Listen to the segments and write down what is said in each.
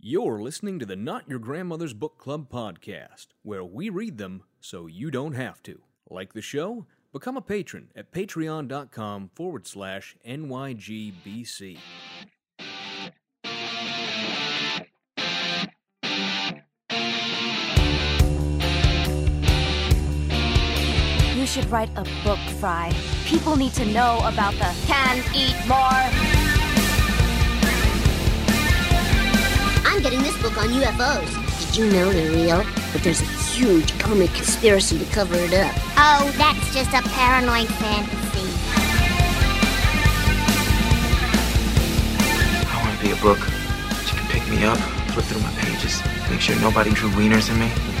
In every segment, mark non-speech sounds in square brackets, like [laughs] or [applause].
You're listening to the Not Your Grandmother's Book Club podcast, where we read them so you don't have to. Like the show? Become a patron at patreon.com forward slash NYGBC. You should write a book, Fry. People need to know about the can eat more. I'm getting this book on UFOs. Did you know they're real? But there's a huge comic conspiracy to cover it up. Oh, that's just a paranoid fantasy. I want to be a book. She can pick me up, flip through my pages, make sure nobody drew wieners in me.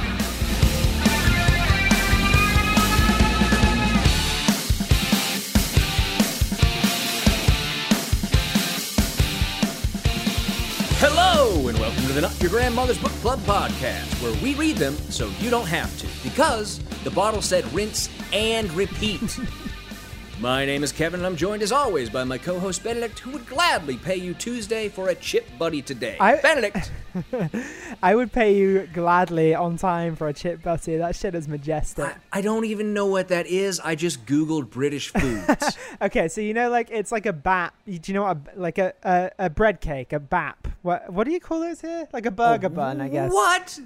The Not Your Grandmother's Book Club podcast, where we read them so you don't have to, because the bottle said rinse and repeat. My name is Kevin, and I'm joined as always by my co host Benedict, who would gladly pay you Tuesday for a chip butty today. I- Benedict! [laughs] I would pay you gladly on time for a chip butty. That shit is majestic. I, I don't even know what that is. I just Googled British foods. [laughs] Okay, so you know, like it's like a bap. Do you know what? A, like a, a a bread cake, a bap. What what do you call those here? Like a burger bun, I guess. What?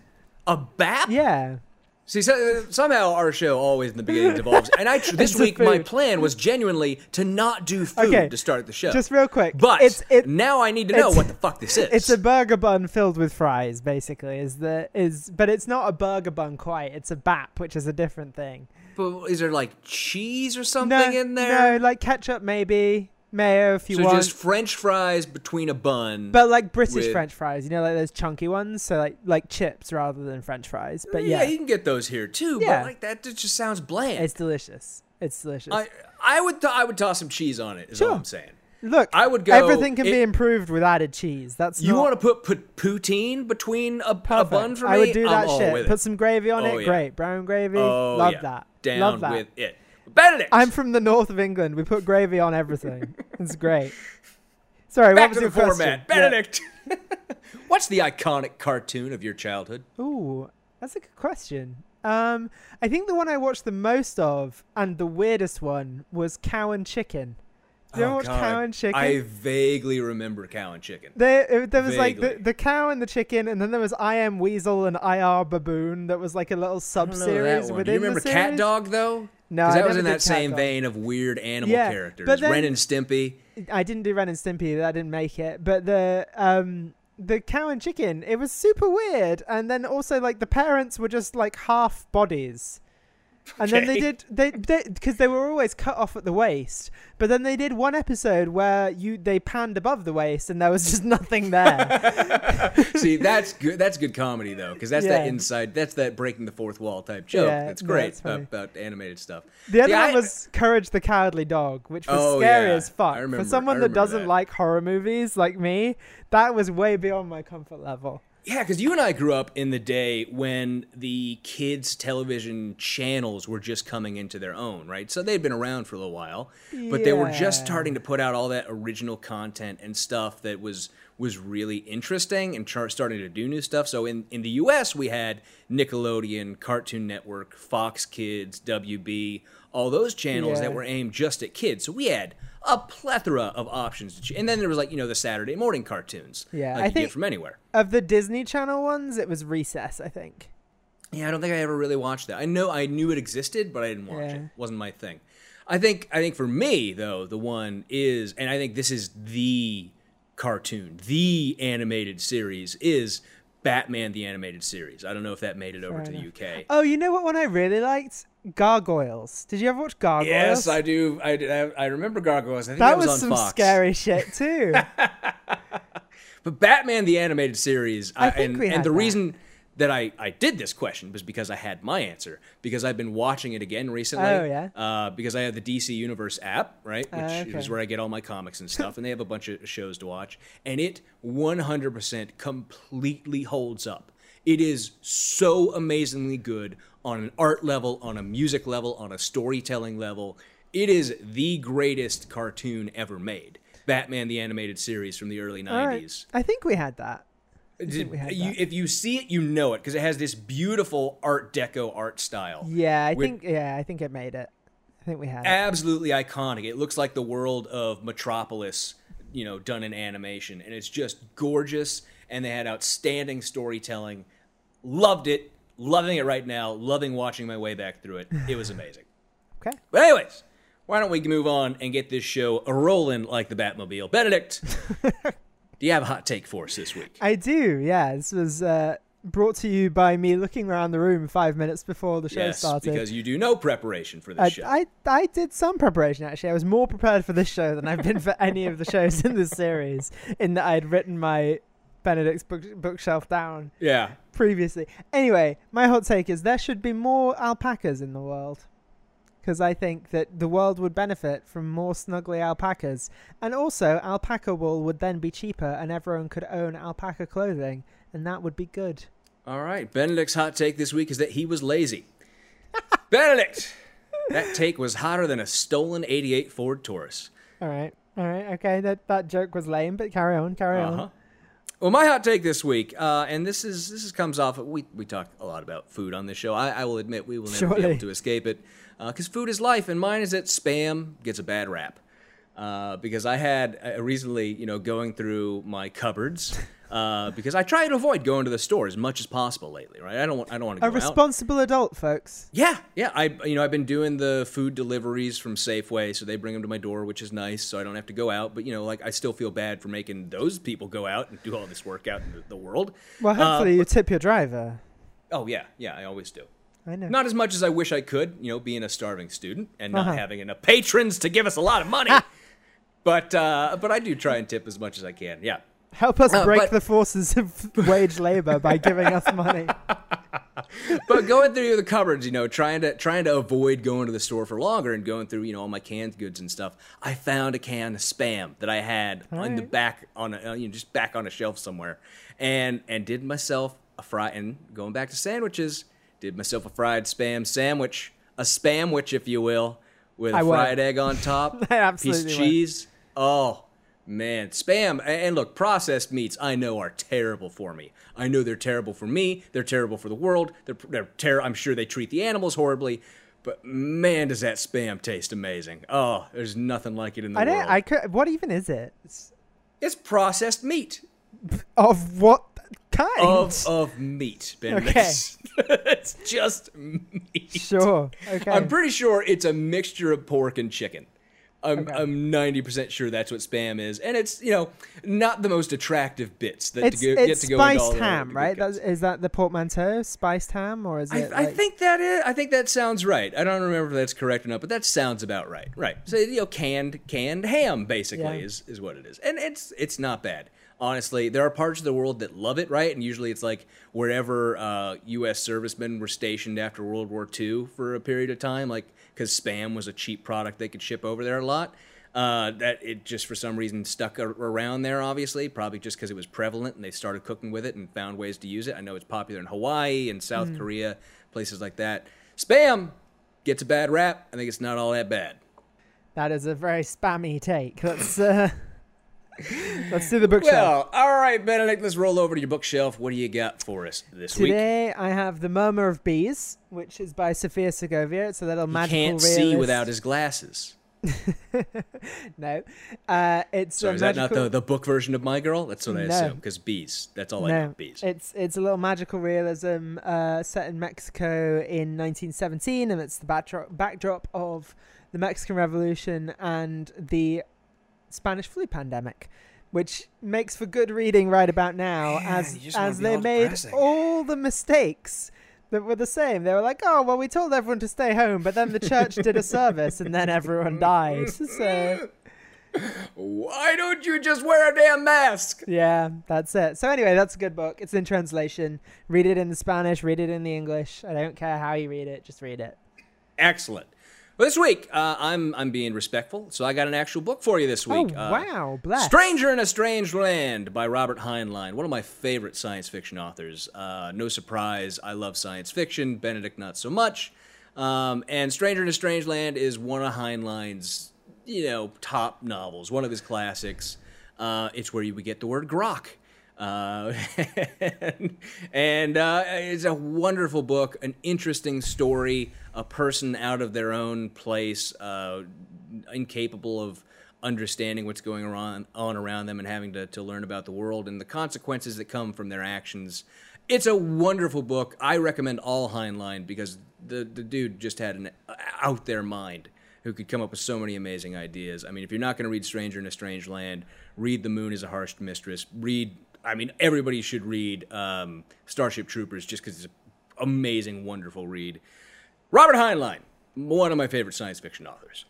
A bap? Yeah. See, so, somehow our show always in the beginning devolves. And I [laughs] this week my plan was genuinely to not do food Okay, to start the show. Just real quick. but it's it. now I need to know what the fuck this is. It's a burger bun filled with fries, basically. Is the is, but it's not a burger bun quite. It's a bap, which is a different thing. But is there like cheese or something no, in there? no, like ketchup maybe, mayo if you so want. just French fries between a bun. But like British with- French fries, you know, like those chunky ones, so like like chips rather than French fries. But yeah, you can get those here too. Yeah. But like that just sounds bland. it's delicious. It's delicious. I I would th- I would toss some cheese on it. Is all Sure. I'm saying. Look, I would go- Everything can be improved with added cheese. That's You want to put put poutine between a, a bun for me? I would do I'm that shit. Put some gravy on Oh, it. yeah. Great, brown gravy. Oh, Love yeah. that. Down Love that. with it. Benedict. I'm from the north of England. We put gravy on everything. it's great. Sorry, Back what was to the your format. question? Yeah. Benedict. [laughs] What's the iconic cartoon of your childhood? Ooh, that's a good question. Um, I think the one I watched the most of and the weirdest one was Cow and Chicken. Do you ever watch Cow and Chicken? Oh, I vaguely remember Cow and Chicken. There, there was like the, the cow and the chicken, and then there was I Am Weasel and I IR Baboon. That was like a little sub series within Do you remember Cat. Dog though? No, that was in that same Dog. vein of weird animal Yeah, characters. but then- Ren and Stimpy. I didn't do Ren and Stimpy. That didn't make it. But the um the cow and chicken, it was super weird. And then also like the parents were just like half bodies. And then they did they they because they were always cut off at the waist. But then they did one episode where you they panned above the waist and there was just nothing there. [laughs] See, that's [laughs] good. That's good comedy though, because that's that inside. That's that breaking the fourth wall type joke. Yeah, that's great funny. about, about animated stuff. The other one was Courage the Cowardly Dog, which was Oh, scary yeah. as fuck. Remember- For someone that doesn't that. like horror movies like me, that was way beyond my comfort level. Yeah, because you and I grew up in the day when the kids' television channels were just coming into their own, right? So they'd been around for a little while, but they were just starting to put out all that original content and stuff that was was really interesting and char- starting to do new stuff. So in in the U.S. we had Nickelodeon, Cartoon Network, Fox Kids, WB, all those channels Yeah. that were aimed just at kids. So we had a plethora of options, to and then there was like you know the Saturday morning cartoons, Yeah, like I you think- get from anywhere. Of the Disney Channel ones, it was Recess, I think. Yeah, I don't think I ever really watched that. I know I knew it existed, but I didn't watch Yeah. it. wasn't my thing. I think I think for me though, the one is and I think this is the cartoon, the animated series is Batman the animated series. I don't know if that made it over Fair to the. UK. Oh, you know what one I really liked? Gargoyles. Did you ever watch Gargoyles? Yes, I do. I, I, I remember Gargoyles. I think That that, was, on some Fox. scary [laughs] shit too. But Batman the animated series, I I, think and, and the that. reason that I, I did this question was because I had my answer because I've been watching it again recently. Oh, yeah? Uh, because I have the DC Universe app, right, which Oh, okay. is where I get all my comics and [laughs] stuff, and they have a bunch of shows to watch, and it 100% completely holds up. It is so amazingly good on an art level, on a music level, on a storytelling level. It is the greatest cartoon ever made. Batman the animated series from the early 90s. All right. I think we had that. You- if you see it, you know it because it has this beautiful Art Deco art style. Yeah, I think yeah, I think it made it. I think we had it. absolutely iconic. It looks like the world of Metropolis, you know, done in animation, and it's just gorgeous. And they had outstanding storytelling. Loved it. Loving it right now. Loving watching my way back through it. It was [laughs] amazing. Okay. But anyways, why don't we move on and get this show a rolling like the Batmobile? Benedict, [laughs] do you have a hot take for us this week? I do. Yeah, this was uh, brought to you by me looking around the room five minutes before the show yes, started. because you do no preparation for this I, show. I I did some preparation actually. I was more prepared for this show than I've been for any of the shows in this series. In that I'd written my Benedict's book, bookshelf down yeah. Previously. Anyway, my hot take is there should be more alpacas in the world. Because I think that the world would benefit from more snuggly alpacas. And also, alpaca wool would then be cheaper and everyone could own alpaca clothing. And that would be good. All right. Benedict's hot take this week is that he was lazy. [laughs] Benedict, that take was hotter than a stolen 88 Ford Taurus. All right. All right. Okay. That, that joke was lame, but carry on. Carry Uh-huh. on. Well, my hot take this week, uh, and this is this is comes off. We we talk a lot about food on this show. I, I will admit we will never be able to escape it, because food is life, and mine is that spam gets a bad rap. Uh, because I had uh, recently, you know, going through my cupboards, [laughs] uh, because I try to avoid going to the store as much as possible lately. Right? I don't want I don't want to A go out. responsible adult, folks. Yeah, yeah. I you know I've been doing the food deliveries from Safeway, so they bring them to my door, which is nice. So I don't have to go out. But you know, like I still feel bad for making those people go out and do all this work out in the, the world. Well, Uh, hopefully you tip your driver. Oh yeah, yeah. I always do. I know. Not as much as I wish I could. You know, being a starving student and not Uh-huh. having enough patrons to give us a lot of money. [laughs] but uh, but I do try and tip as much as I can. Yeah. Help us Uh, break but- the forces of [laughs] wage labor by giving us money. [laughs] but going through the cupboards, you know, trying to trying to avoid going to the store for longer and going through, you know, all my canned goods and stuff. I found a can of spam that I had on the right. back on a, uh, you know, just back on a shelf somewhere, and and did myself a fry. And going back to sandwiches, did myself a fried spam sandwich, a spamwich, if you will, with a I won't. fried egg on top, [laughs] I piece absolutely of won't. cheese. Oh. Man, spam and look, processed meats I know are terrible for me. I know they're terrible for me. They're terrible for the world. They're they're ter- I'm sure they treat the animals horribly, but man, does that spam taste amazing. Oh, there's nothing like it in the I world. I could. What even is it? It's it's processed meat of what kind? of of meat, Ben. Okay. It's, it's [laughs] just meat. sure. Okay. I'm pretty sure it's a mixture of pork and chicken. I'm Okay. I'm 90% sure that's what spam is, and it's you know not the most attractive bits that it's to go, get it's to go spiced ham, the right? That's, is that the portmanteau spiced ham, or is it? I like- think that is. I think that sounds right. I don't remember if that's correct or not, but that sounds about right. Right. So you know, canned canned ham basically Yeah. is is what it is, and it's it's not bad. Honestly, there are parts of the world that love it, right? And usually it's like wherever uh, U.S. servicemen were stationed after World War II for a period of time, like because spam was a cheap product they could ship over there a lot. Uh, that it just for some reason stuck ar- around there, obviously, probably just because it was prevalent and they started cooking with it and found ways to use it. I know it's popular in Hawaii and South Hmm. Korea, places like that. Spam gets a bad rap. I think it's not all that bad. that is a very spammy take. Let's uh, [laughs] let's do the bookshelf. Well, all right, Benedict, let's roll over to your bookshelf. What do you got for us this week? Today I have The Murmur of Bees, which is by Sofía Segovia. It's a little He magical can't realist. see without his glasses. [laughs] no, uh, it's So is that not the, the book version of My Girl? That's what I No. assume. Because bees. That's all I know. Bees. It's it's a little magical realism uh, set in Mexico in 1917, and it's the backdrop backdrop of the Mexican Revolution and the Spanish flu pandemic, which makes for good reading right about now, Man, as you just wanna as they made depressing. all the mistakes. That were the same. They were like, "Oh, well, we told everyone to stay home, but then the church did a service, and then everyone died." [laughs] So, Why don't you just wear a damn mask? Yeah, that's it. So anyway, that's a good book. It's in translation. Read it in the Spanish, read it in the English. I don't care how you read it, just read it. Excellent. Well, this week uh, I'm I'm being respectful, so I got an actual book for you this week. oh Uh, wow. Stranger in a Strange Land by Robert Heinlein, one of my favorite science fiction authors. Uh, no surprise, I love science fiction. Benedict, not so much. Um, and Stranger in a Strange Land is one of Heinlein's, you know, top novels, one of his classics. Uh, it's where you would get the word grok. Uh, and [laughs] and uh, it's a wonderful book, an interesting story, a person out of their own place, uh, incapable of understanding what's going on, on around them and having to, to learn about the world and the consequences that come from their actions. It's a wonderful book. I recommend all Heinlein because the, the dude just had an out there mind who could come up with so many amazing ideas. I mean, if you're not going to read Stranger in a Strange Land, read The Moon is a Harsh Mistress. Read, I mean, everybody should read um, Starship Troopers just because it's an amazing, wonderful read. Robert Heinlein, one of my favorite science fiction authors.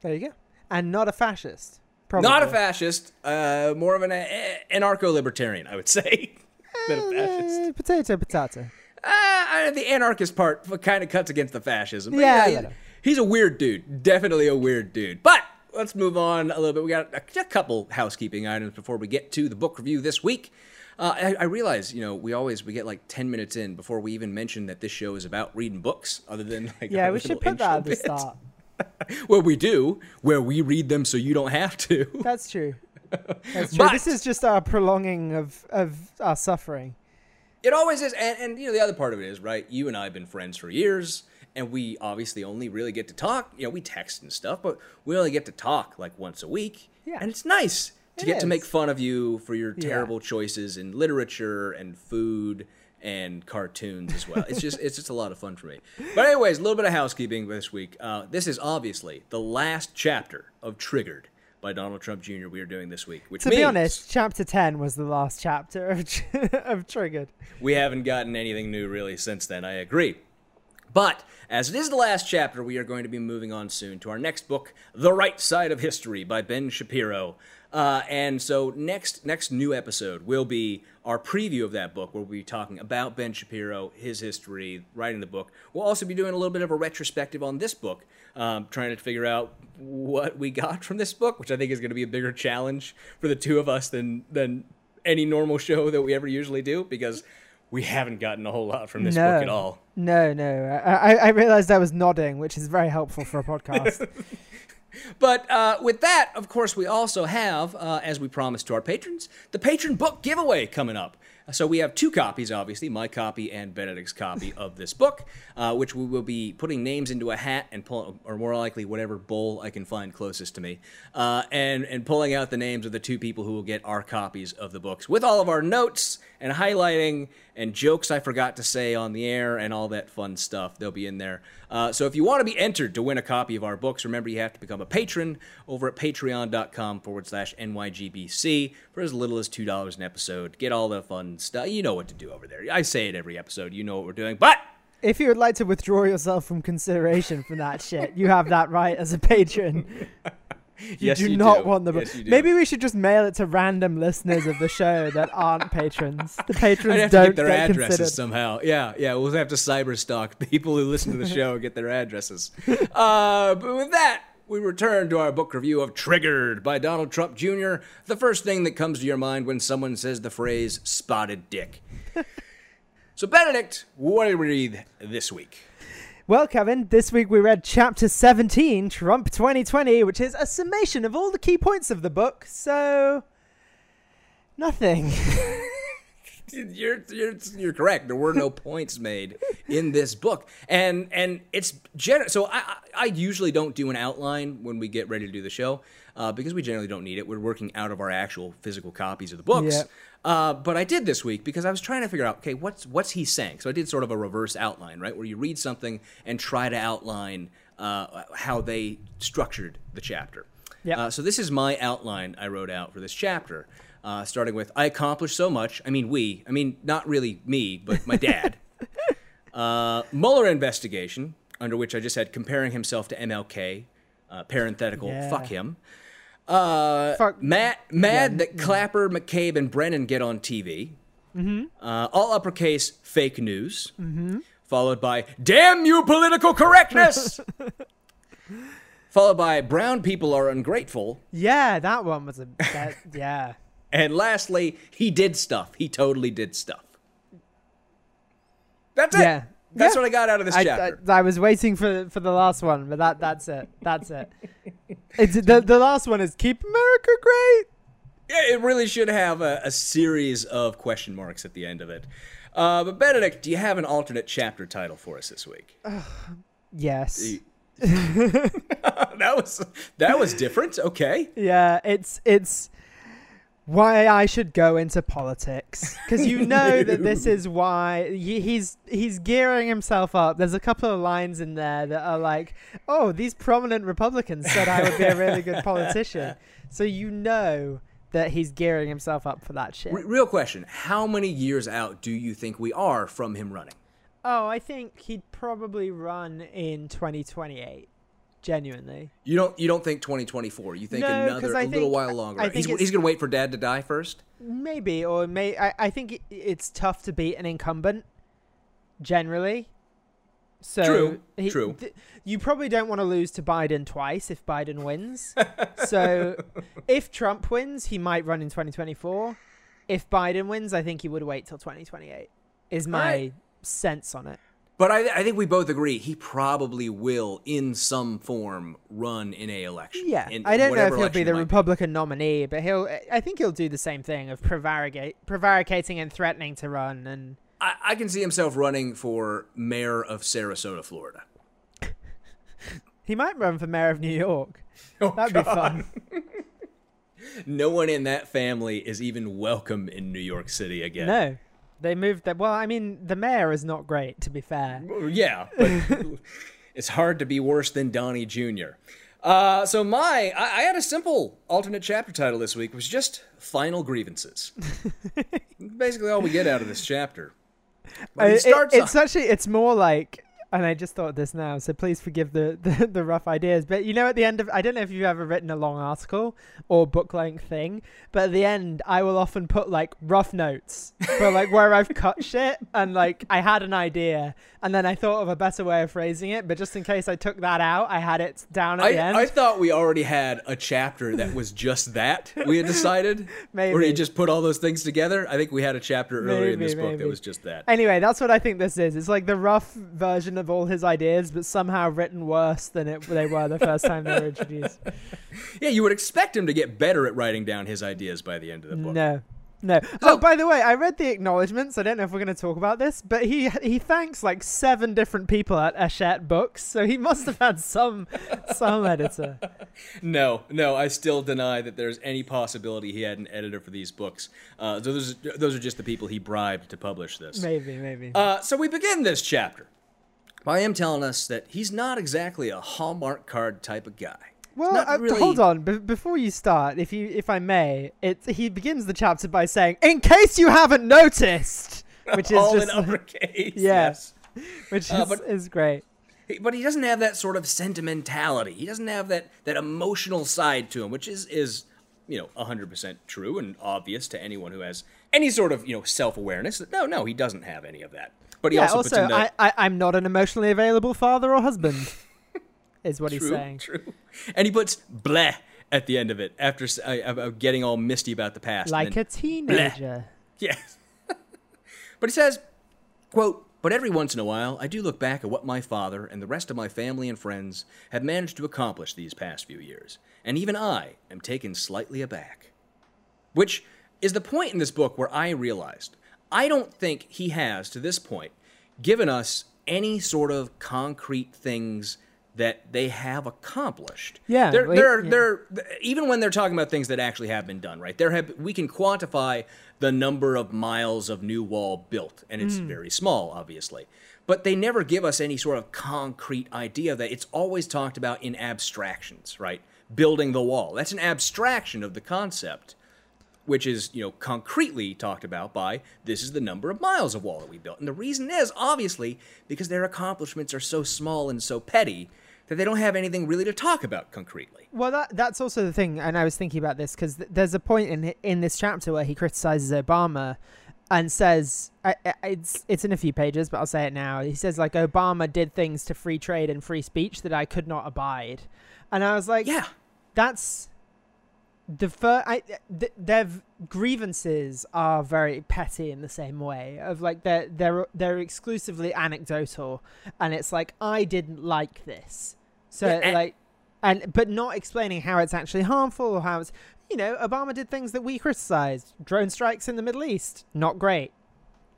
There you go. And not a fascist. Probably. Not a fascist, uh, more of an uh, anarcho-libertarian, I would say, [laughs] than a fascist. Eh, potato, potato. Uh, the anarchist part kind of cuts against the fascism. But Yeah, I he- get it. he's a weird dude. Definitely a weird dude. But let's move on a little bit. We got a, a couple housekeeping items before we get to the book review this week. Uh, I, I realize, you know, we always we get like ten minutes in before we even mention that this show is about reading books, other than like Yeah, we [laughs] should put that at the start. [laughs] Well, we do, where we read them so you don't have to. [laughs] That's true. That's true. But- this is just our prolonging of, of our suffering. It always is, and, and you know the other part of it is right. You and I have been friends for years, and we obviously only really get to talk. You know, we text and stuff, but we only get to talk like once a week. Yeah. and it's nice to It get to make fun of you for your Yeah. terrible choices in literature and food and cartoons as well. it's just it's just a lot of fun for me. But anyways, a little bit of housekeeping this week. Uh, this is obviously the last chapter of Triggered by Donald Trump Jr. We are doing this week, which To means be honest, chapter 10 was the last chapter of, [laughs] of Triggered. we haven't gotten anything new really since then. I agree. But as it is the last chapter, we are going to be moving on soon to our next book, The Right Side of History by Ben Shapiro. Uh, and so next next new episode will be our preview of that book, where we'll be talking about Ben Shapiro, his history, writing the book. We'll also be doing a little bit of a retrospective on this book, um, trying to figure out what we got from this book, which I think is going to be a bigger challenge for the two of us than than any normal show that we ever usually do, because we haven't gotten a whole lot from this no. book at all. No, no. I, I, I realized I was nodding, which is very helpful for a podcast. [laughs] But uh, with that, of course, we also have, uh, as we promised to our patrons, the patron book giveaway coming up. So we have two copies, obviously, my copy and Benedict's copy of this book, uh, which we will be putting names into a hat and pull, or more likely whatever bowl I can find closest to me, uh, and and pulling out the names of the two people who will get our copies of the books with all of our notes and highlighting and jokes I forgot to say on the air and all that fun stuff. They'll be in there. Uh, so if you want to be entered to win a copy of our books, remember you have to become a patron over at patreon.com forward slash NYGBC for as little as $2 an episode. Get all the fun stuff. You know what to do over there. I say it every episode. You know what we're doing. But if you would like to withdraw yourself from consideration for that [laughs] shit, you have that right as a patron. [laughs] You yes, do you not do. want the book. Yes. Maybe we should just mail it to random listeners of the show that aren't patrons. The [laughs] patrons I'd have to don't get their get addresses considered. somehow. Yeah, yeah. We'll have to cyber stalk people who listen to the show and get their addresses. Uh, but with that, we return to our book review of Triggered by Donald Trump Jr. The first thing that comes to your mind when someone says the phrase spotted dick. [laughs] so, Benedict, what did we read this week? Well, Kevin, this week we read chapter 17, Trump 2020, which is a summation of all the key points of the book. So, nothing. [laughs] [laughs] You're, you're you're correct. There were no [laughs] points made in this book, and and it's gener- So I I usually don't do an outline when we get ready to do the show uh, because we generally don't need it. We're working out of our actual physical copies of the books. Yeah. Uh, but I did this week because I was trying to figure out okay what's what's he saying. So I did sort of a reverse outline, right, where you read something and try to outline uh, how they structured the chapter. Yep. Uh, so this is my outline I wrote out for this chapter, uh, starting with I accomplished so much. I mean, we. I mean, not really me, but my dad. [laughs] uh, Mueller investigation, under which I just had comparing himself to MLK, uh, parenthetical, Yeah. fuck him. Uh, Fuck- Matt, mad that Clapper, McCabe, and Brennan get on TV. Mm-hmm. Uh, all uppercase fake news. Mm-hmm. Followed by damn you political correctness. [laughs] followed by brown people are ungrateful. yeah, that one was a. That, yeah. And lastly, he did stuff. He totally did stuff. That's it. Yeah. That's Yeah. what I got out of this I, I, chapter. I was waiting for for the last one, but that that's it. That's it. It's the the last one is keep America great. Yeah, it really should have a, a series of question marks at the end of it. Uh, but Benedict, do you have an alternate chapter title for us this week? [sighs] Yes. [laughs] that was that was different. Okay. Yeah, it's it's why I should go into politics because you know that [laughs] this is why he, he's he's gearing himself up. There's a couple of lines in there that are like, "Oh, these prominent Republicans said I would be a really good [laughs] politician," so you know that he's gearing himself up for that shit. Real question: How many years out do you think we are from him running? Oh, I think he'd probably run in 2028. Genuinely. You don't you don't think 2024? You think No, another I little while longer? I think he's he's gonna wait for Dad to die first. Maybe, or may I, I think it, it's tough to beat an incumbent, generally. So True, he- true. th- you probably don't want to lose to Biden twice if Biden wins. [laughs] so if Trump wins, he might run in 2024. If Biden wins, I think he would wait till 2028. Is my sense on it. But I, I think we both agree he probably will, in some form, run in a election. Yeah, in I don't know if he'll be the Republican nominee, but he'll. I think he'll do the same thing of prevaricate, prevaricating and threatening to run, and I, I can see himself running for mayor of Sarasota, Florida. [laughs] he might run for mayor of New York. Oh, That'd be fun. [laughs] No one in that family is even welcome in New York City again. No, they moved that. Well, I mean, the mayor is not great, to be fair. Yeah, but [laughs] it's hard to be worse than Donnie Jr. Uh, so my, I, I had a simple alternate chapter title this week. It was just "Final Grievances." [laughs] Basically, all we get out of this chapter. Uh, it- starts it's off- actually it's more like, and I just thought of this now, so please forgive the, [laughs] the the rough ideas. But you know, at the end of, I don't know if you've ever written a long article or book length thing, but at the end, I will often put like rough notes for like where I've cut [laughs] shit and like I had an idea, and then I thought of a better way of phrasing it. But just in case I took that out, I had it down at the end. I, I thought we already had a chapter that was just that. We had decided, [laughs] where you just put all those things together. I think we had a chapter earlier in Maybe, this book that was just that. Anyway, that's what I think this is. It's like the rough version of all his ideas, but somehow written worse than it they were the first time they were introduced. [laughs] Yeah, you would expect him to get better at writing down his ideas by the end of the book. No. No. Oh, by the way, I read the acknowledgements. I don't know if we're going to talk about this, but he he thanks like seven different people at Hachette Books, so he must have had some some editor. No, no, I still deny that there's any possibility he had an editor for these books. Uh, so those, those are just the people he bribed to publish this. Maybe, maybe. Uh, so we begin this chapter by am telling us that he's not exactly a Hallmark card type of guy. well, uh, really- hold on. Be- before you start, if you if I may, it he begins the chapter by saying, "In case you haven't noticed," [laughs] which is All just in uppercase. [laughs] Yeah. Yes. [laughs] which is, Uh, but- is great. But he doesn't have that sort of sentimentality. He doesn't have that, that emotional side to him, which is, is, you know, 100% true and obvious to anyone who has any sort of, you know, self-awareness. No, no, he doesn't have any of that. But he Yeah. also, Also, I, I I'm not an emotionally available father or husband. [laughs] is what true, he's saying. true. And he puts bleh at the end of it after uh, getting all misty about the past. Like then- a teenager. Yes. [laughs] but he says, quote, but every once in a while, I do look back at what my father and the rest of my family and friends have managed to accomplish these past few years, and even I am taken slightly aback. Which is the point in this book where I realized I don't think he has, to this point, given us any sort of concrete things that they have accomplished. Yeah, they're, we- they're, yeah. they're even when they're talking about things that actually have been done, right? There have we can quantify the number of miles of new wall built, and it's hmm. very small, obviously. But they never give us any sort of concrete idea that. It's always talked about in abstractions, right? Building the wall. That's an abstraction of the concept, which is, you know, concretely talked about by this is the number of miles of wall that we built. And the reason is, obviously, because their accomplishments are so small and so petty that they don't have anything really to talk about concretely. Well, that that's also the thing, and I was thinking about this because th- there's a point in in this chapter where he criticizes Obama and says I, I, it's it's in a few pages, but I'll say it now. He says like Obama did things to free trade and free speech that I could not abide, and I was like, Yeah. that's the first. I th- their grievances are very petty in the same way of like they're they're they're exclusively anecdotal, and it's like I didn't like this, so Yeah, and- like, and but not explaining how it's actually harmful or how it's you know, Obama did things that we criticized. Drone strikes in the Middle East, not great,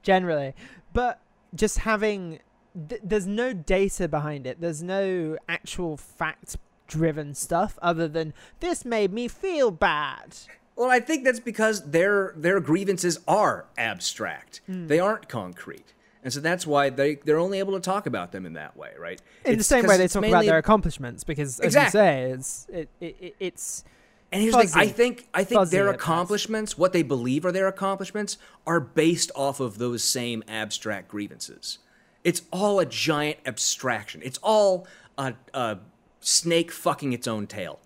generally. But just having, th- there's no data behind it. There's no actual fact driven stuff other than this made me feel bad. Well, I think that's because their their grievances are abstract. Hmm. They aren't concrete. And so that's why they, they're only able to talk about them in that way, right? In the same way they it's talk about their accomplishments, because as Exactly. you say, it's it, it, it, it's And here's the thing, I think I think Fuzzy their accomplishments, what they believe are their accomplishments, are based off of those same abstract grievances. It's all a giant abstraction. It's all a, a snake fucking its own tail.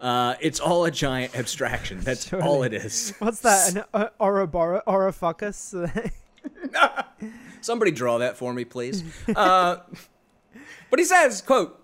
Uh, it's all a giant abstraction. That's [laughs] all it is. what's that? An uh, Ouroboros, Ourofucus? [laughs] Somebody draw that for me, please. [laughs] Uh, but he says, "quote."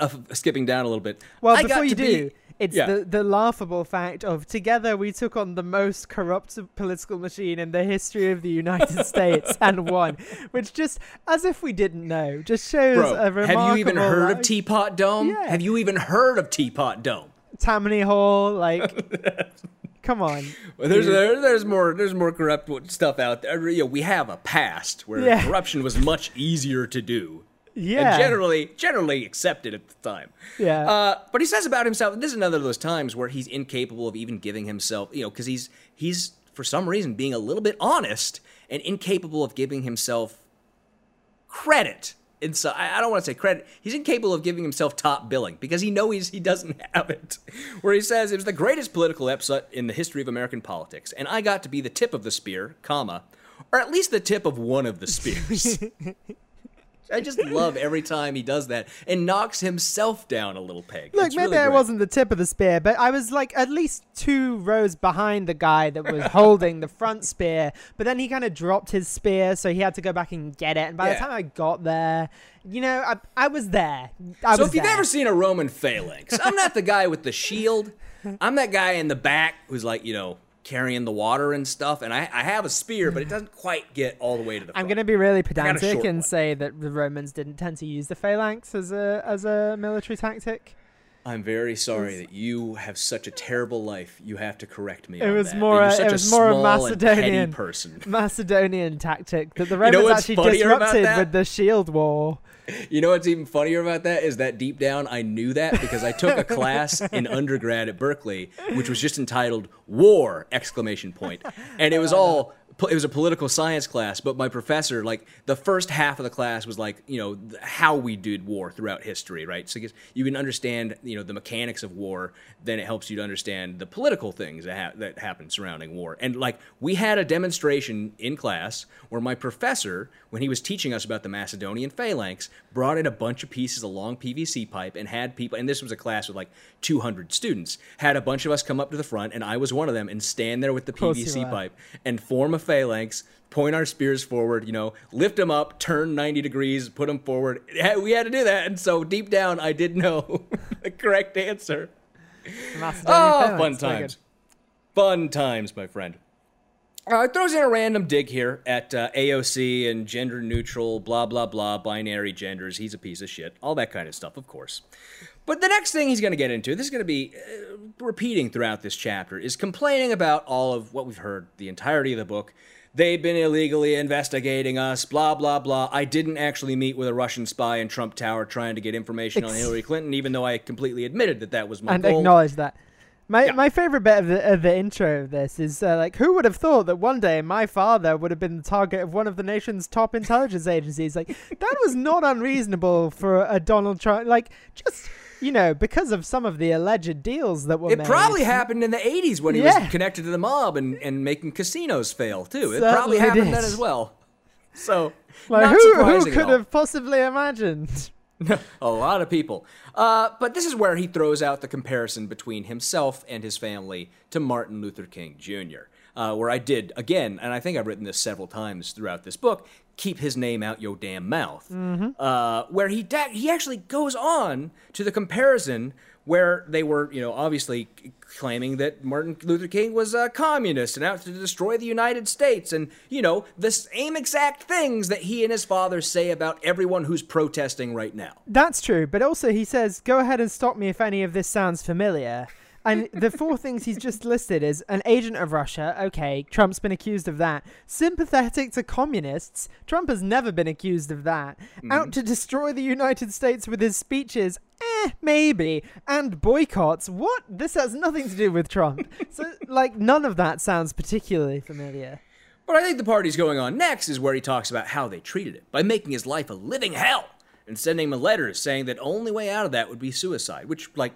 Uh, skipping down a little bit. Well, "I before you do, be- it's Yeah. the, the laughable fact of together we took on the most corrupt political machine in the history of the United [laughs] States and won, which just as if we didn't know, just shows Bro, a remarkable. have you even heard of Teapot Dome? Yeah. Have you even heard of Teapot Dome? Tammany Hall? Like, [laughs] come on. Well, there's there, there's more there's more corrupt stuff out there. You know, we have a past where Yeah. corruption was much easier to do. Yeah, And generally generally accepted at the time. Yeah. Uh, but he says about himself, this is another of those times where he's incapable of even giving himself, you know, because he's he's for some reason being a little bit honest and incapable of giving himself credit. And so I I don't want to say credit. He's incapable of giving himself top billing because he knows he doesn't [laughs] have it. Where he says it was the greatest political episode in the history of American politics, and I got to be the tip of the spear, comma, or at least the tip of one of the spears. [laughs] I just love every time he does that and knocks himself down a little peg. Look, It's maybe really I great. wasn't the tip of the spear, but I was like at least two rows behind the guy that was [laughs] holding the front spear. But then he kind of dropped his spear, so he had to go back and get it. And by Yeah. the time I got there, you know, I, I was there. I So was if you've there. ever seen a Roman phalanx, I'm not the guy with the shield. [laughs] I'm that guy in the back who's like, you know, carrying the water and stuff. And I, I have a spear, but it doesn't quite get all the way to the front. I'm going to be really pedantic and one. say that the Romans didn't tend to use the phalanx as a as a military tactic. I'm very sorry that you have such a terrible life. You have to correct me. It on was that. more a- it was more a and petty Macedonian- person. Macedonian tactic that the know Romans what's actually disrupted with the shield war. [laughs] You know what's even funnier about that is that deep down I knew that because I took a class [laughs] in undergrad at Berkeley which was just entitled War exclamation point. And it was all it was a political science class but my professor like the first half of the class was like you know how we did war throughout history right? So you can understand you know the mechanics of war then it helps you to understand the political things that, ha- that happen surrounding war. And like we had a demonstration in class where my professor when he was teaching us about the Macedonian phalanx brought in a bunch of pieces of long PVC pipe and had people and this was a class with like 200 students had a bunch of us come up to the front and I was one of them and stand there with the PVC pipe and form a phalanx point our spears forward you know lift them up turn 90 degrees put them forward we had to do that and so deep down I did know [laughs] the correct answer Macedonian Oh, phalanx, fun times. Fun times, my friend. Uh, it throws in a random dig here at uh, AOC and gender neutral, blah, blah, blah, binary genders. He's a piece of shit. All that kind of stuff, of course. But the next thing he's going to get into, this is going to be uh, repeating throughout this chapter, is complaining about all of what we've heard the entirety of the book. They've been illegally investigating us, blah, blah, blah. I didn't actually meet with a Russian spy in Trump Tower trying to get information on Hillary Clinton, even though I completely admitted that that was my and goal. acknowledge that. My Yeah. my favorite bit of the, of the intro of this is uh, like, who would have thought that one day my father would have been the target of one of the nation's top intelligence agencies? Like that was not unreasonable for a Donald Trump. Like just you know because of some of the alleged deals that were It made. probably happened in the 80s when he Yeah. was connected to the mob and, and making casinos fail, too. It Certainly probably happened did. then as well. So, [laughs] Like who who could have possibly imagined? [laughs] a lot of people. Uh, but this is where he throws out the comparison between himself and his family to Martin Luther King Jr., uh, where I did, again, and I think I've written this several times throughout this book, keep his name out yo damn mouth. Uh, where he, da- he actually goes on to the comparison where they were, you know, obviously claiming that Martin Luther King was a communist and out to destroy the United States, and you know the same exact things that he and his father say about everyone who's protesting right now. That's true, but also he says, "Go ahead and stop me if any of this sounds familiar." And the four things he's just [laughs] listed is an agent of Russia. Okay, Trump's been accused of that. Sympathetic to communists. Trump has never been accused of that. Out to destroy the United States with his speeches. Eh, maybe. And boycotts. What? This has nothing to do with Trump. so, [laughs] like, none of that sounds particularly familiar. But I think the party's going on next is where he talks about how they treated him by making his life a living hell and sending him letters saying that only way out of that would be suicide, which, like,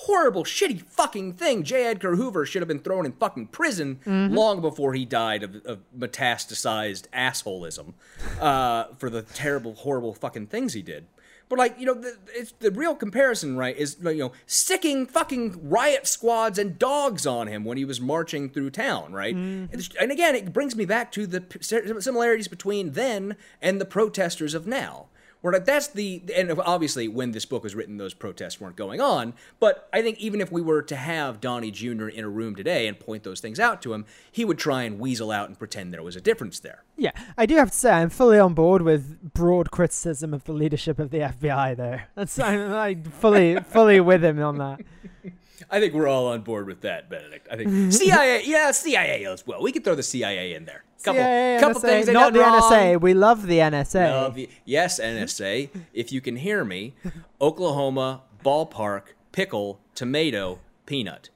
horrible, shitty fucking thing. J. Edgar Hoover should have been thrown in fucking prison long before he died of, of metastasized assholism uh, for the terrible, horrible fucking things he did. But like you know, the, it's the real comparison, right? Is you know, sticking fucking riot squads and dogs on him when he was marching through town, right? And and again, it brings me back to the similarities between then and the protesters of now. Where like, that's the and obviously when this book was written, those protests weren't going on. But I think even if we were to have Donnie Jr. in a room today and point those things out to him, he would try and weasel out and pretend there was a difference there. Yeah, I do have to say I'm fully on board with broad criticism of the leadership of the FBI. Though that's I'm, I'm fully fully with him on that. [laughs] I think we're all on board with that, Benedict. I think [laughs] CIA, yeah, CIA as well. We could throw the CIA in there. Couple, CIA, couple NSA, things not the wrong. NSA. We love the NSA. Love the- yes, NSA. if you can hear me, Oklahoma ballpark pickle tomato peanut.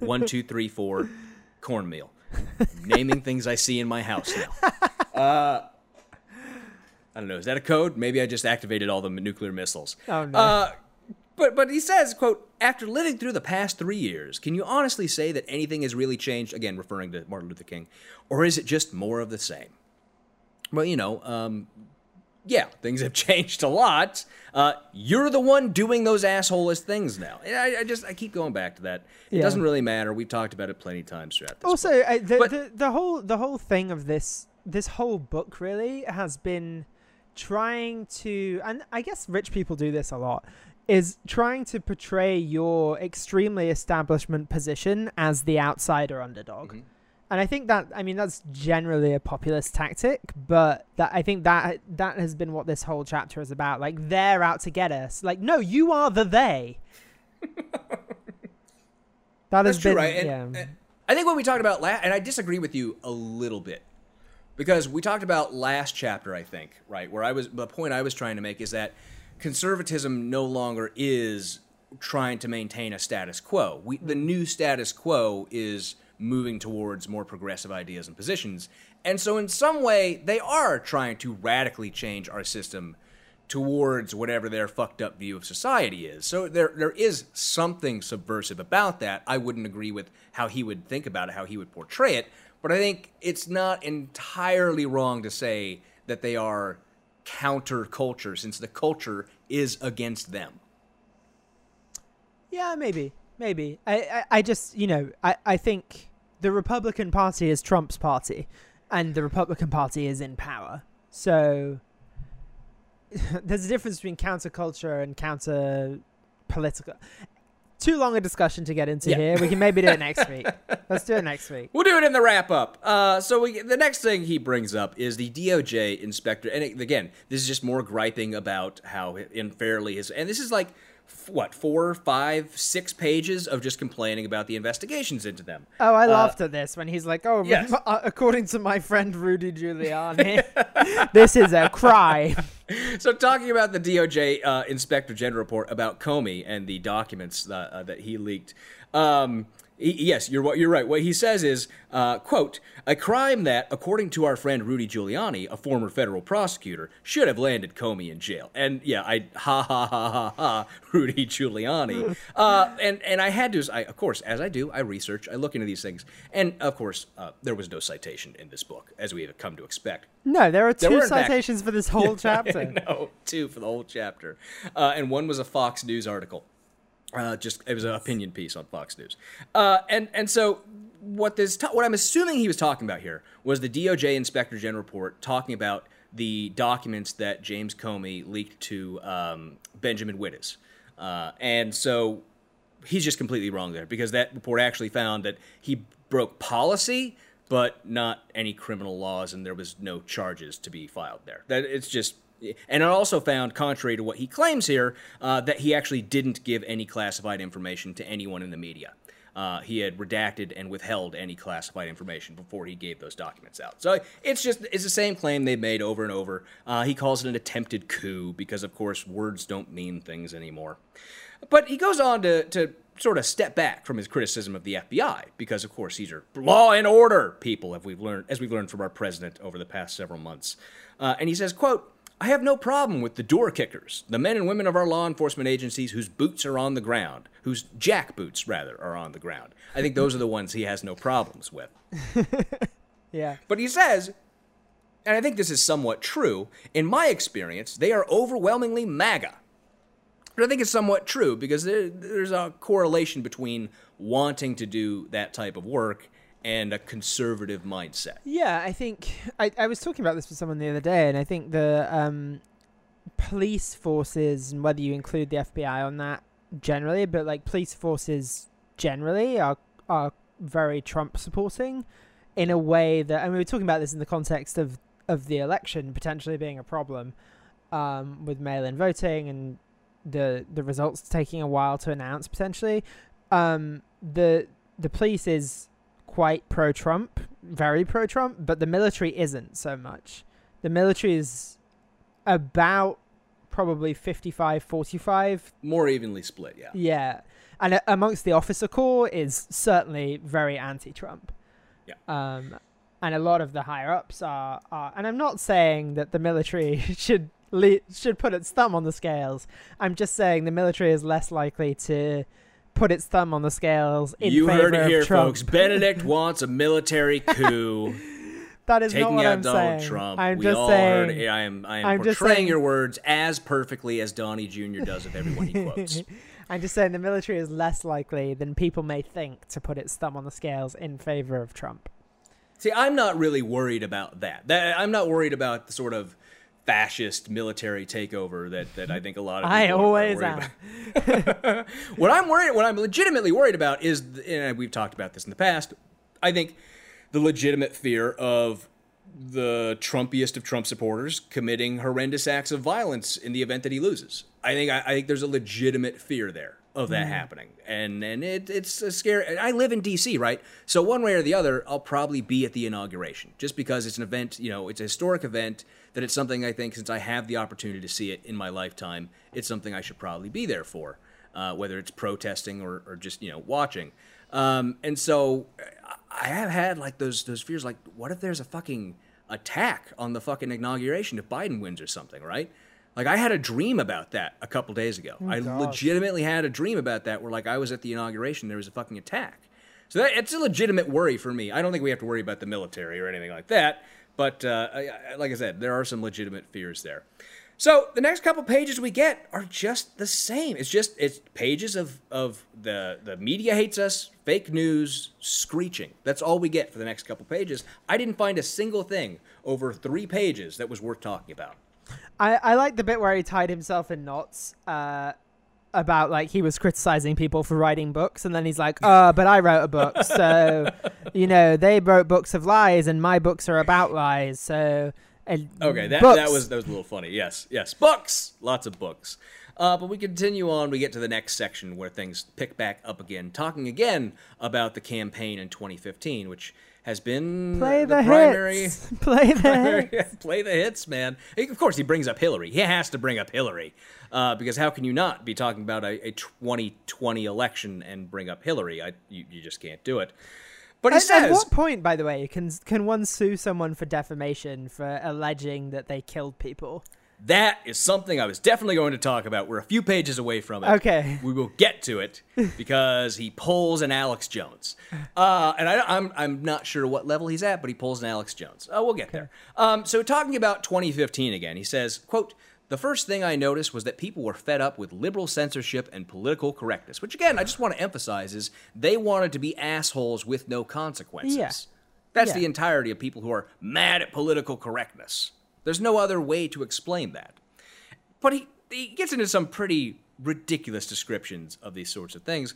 One, two, three, four, cornmeal. Naming things I see in my house now. Uh, I don't know. Is that a code? Maybe I just activated all the nuclear missiles. Oh, no. Uh, but but he says, "quote After living through the past three years, can you honestly say that anything has really changed?" Again, referring to Martin Luther King, or is it just more of the same? Well, you know, um, yeah, things have [laughs] changed a lot. Uh, you're the one doing those assholeless things now. And I, I just I keep going back to that. It Yeah. doesn't really matter. We've talked about it plenty of times throughout this. also, uh, the, But- the the whole the whole thing of this this whole book really has been trying to, and I guess rich people do this a lot, is trying to portray your extremely establishment position as the outsider underdog. Mhm. And I think that I mean that's generally a populist tactic, but that I think that that has been what this whole chapter is about. Like they're out to get us. Like no, you are the they. [laughs] that That's has true, been right? And, yeah. and I think when we talked about last, and I disagree with you a little bit, because we talked about last chapter, I think, right, where I was the point I was trying to make is that conservatism no longer is trying to maintain a status quo. We, the new status quo is moving towards more progressive ideas and positions, and so in some way they are trying to radically change our system towards whatever their fucked up view of society is. So there there is something subversive about that. I wouldn't agree with how he would think about it, how he would portray it, but I think it's not entirely wrong to say that they are counterculture since the culture is against them. Yeah, maybe, maybe. I, I, I just, you know, I, I think the Republican Party is Trump's party, and the Republican Party is in power. So [laughs] there's a difference between counterculture and counter political. Too long a discussion to get into Yeah. here. We can maybe do it next week. [laughs] Let's do it next week. We'll do it in the wrap up. Uh, so we, the next thing he brings up is the DOJ inspector, and again, this is just more griping about how unfairly his. And this is like what four, five, six pages of just complaining about the investigations into them. Oh, I laughed at this when he's like, "Oh, yes. [laughs] uh, according to my friend Rudy Giuliani, [laughs] this is a crime." [laughs] So, talking about the DOJ uh, Inspector General report about Comey and the documents uh, uh, that he leaked. Um, yes, you're what you're right. What he says is, uh, "quote A crime that, according to our friend Rudy Giuliani, a former federal prosecutor, should have landed Comey in jail." And yeah, I ha ha ha ha ha, Rudy Giuliani. [laughs] Uh, and and I had to, I, of course, as I do, I research, I look into these things, and of course, uh, there was no citation in this book, as we have come to expect. No, there are two fact- citations for this whole [laughs] chapter. [laughs] no, two for the whole chapter, uh, and one was a Fox News article. Uh, just it was an opinion piece on Fox News, uh, and and so what this what I'm assuming he was talking about here was the DOJ Inspector General report talking about the documents that James Comey leaked to um, Benjamin Wittes, uh, and so he's just completely wrong there because that report actually found that he broke policy but not any criminal laws and there was no charges to be filed there. That it's just And I also found, contrary to what he claims here, uh, that he actually didn't give any classified information to anyone in the media. Uh, he had redacted and withheld any classified information before he gave those documents out. So it's just it's the same claim they've made over and over. Uh, he calls it an attempted coup because, of course, words don't mean things anymore. But he goes on to, to sort of step back from his criticism of the FBI because, of course, these are law and order people, as we've learned, as we've learned from our president over the past several months. Uh, and he says, "quote." I have no problem with the door kickers, the men and women of our law enforcement agencies whose boots are on the ground, whose jack boots, rather, are on the ground. I think those are the ones he has no problems with. [laughs] Yeah. But he says, and I think this is somewhat true, in my experience, they are overwhelmingly MAGA. But I think it's somewhat true because there, there's a correlation between wanting to do that type of work and a conservative mindset. Yeah, I think I, I was talking about this with someone the other day, and I think the um, police forces, and whether you include the FBI on that generally, but like police forces generally are are very Trump supporting in a way that, and we were talking about this in the context of of the election potentially being a problem um, with mail-in voting and the the results taking a while to announce potentially. Um, the the police is quite pro Trump, very pro Trump, but the military isn't so much. The military is about probably 55 45. More evenly split, yeah. Yeah. And uh, amongst the officer corps is certainly very anti Trump. Yeah. Um, and a lot of the higher ups are, are and I'm not saying that the military [laughs] should le- should put its thumb on the scales. I'm just saying the military is less likely to put its thumb on the scales in you favor heard it here, Trump. folks. Benedict [laughs] wants a military coup. [laughs] That is not what out I'm Donald saying. Trump. I'm we just all saying. heard. I am I am I'm portraying saying- your words [laughs] as perfectly as Donnie Jr. does of everyone he quotes. I'm just saying the military is less likely than people may think to put its thumb on the scales in favor of Trump. See, I'm not really worried about that. that. I'm not worried about the sort of fascist military takeover that, that I think a lot of people I always worried am. about. [laughs] what I'm worried, what I'm legitimately worried about is, and we've talked about this in the past. I think the legitimate fear of the Trumpiest of Trump supporters committing horrendous acts of violence in the event that he loses. I think I, I think there's a legitimate fear there of that mm. happening, and and it, it's a scary. I live in D.C. right, so one way or the other, I'll probably be at the inauguration just because it's an event. You know, it's a historic event. That it's something I think since I have the opportunity to see it in my lifetime, it's something I should probably be there for, uh, whether it's protesting or, or just you know watching. Um, and so I have had like those those fears, like what if there's a fucking attack on the fucking inauguration if Biden wins or something, right? Like I had a dream about that a couple days ago. I legitimately had a dream about that where like I was at the inauguration, there was a fucking attack. So that, it's a legitimate worry for me. I don't think we have to worry about the military or anything like that. But uh, like I said, there are some legitimate fears there. So the next couple pages we get are just the same. It's just it's pages of of the the media hates us, fake news, screeching. That's all we get for the next couple pages. I didn't find a single thing over three pages that was worth talking about. I, I like the bit where he tied himself in knots uh, about like he was criticizing people for writing books, and then he's like, [laughs] "Uh, but I wrote a book, so you know they wrote books of lies, and my books are about lies, so." And Okay, that, books. that was that was a little funny. Yes, yes, books, lots of books. Uh, but we continue on. We get to the next section where things pick back up again, talking again about the campaign in 2015, which has been play the, the, primary. hits. [laughs] Play the hits. [laughs] play the hits, man. Of course, he brings up Hillary. He has to bring up Hillary uh, because how can you not be talking about a, a 2020 election and bring up Hillary? I, you, you just can't do it. But he At, says, at what point, by the way, can can one sue someone for defamation for alleging that they killed people? That is something I was definitely going to talk about. We're a few pages away from it. Okay. We will get to it [laughs] because he pulls an Alex Jones. Uh, and I, I'm, I'm not sure what level he's at, but he pulls an Alex Jones. Uh, we'll get there. Um, so talking about 2015 again, he says, quote, the first thing I noticed was that people were fed up with liberal censorship and political correctness, which again, I just want to emphasize is they wanted to be assholes with no consequences. Yeah. That's Yeah. the entirety of people who are mad at political correctness. There's no other way to explain that. But he, he gets into some pretty ridiculous descriptions of these sorts of things.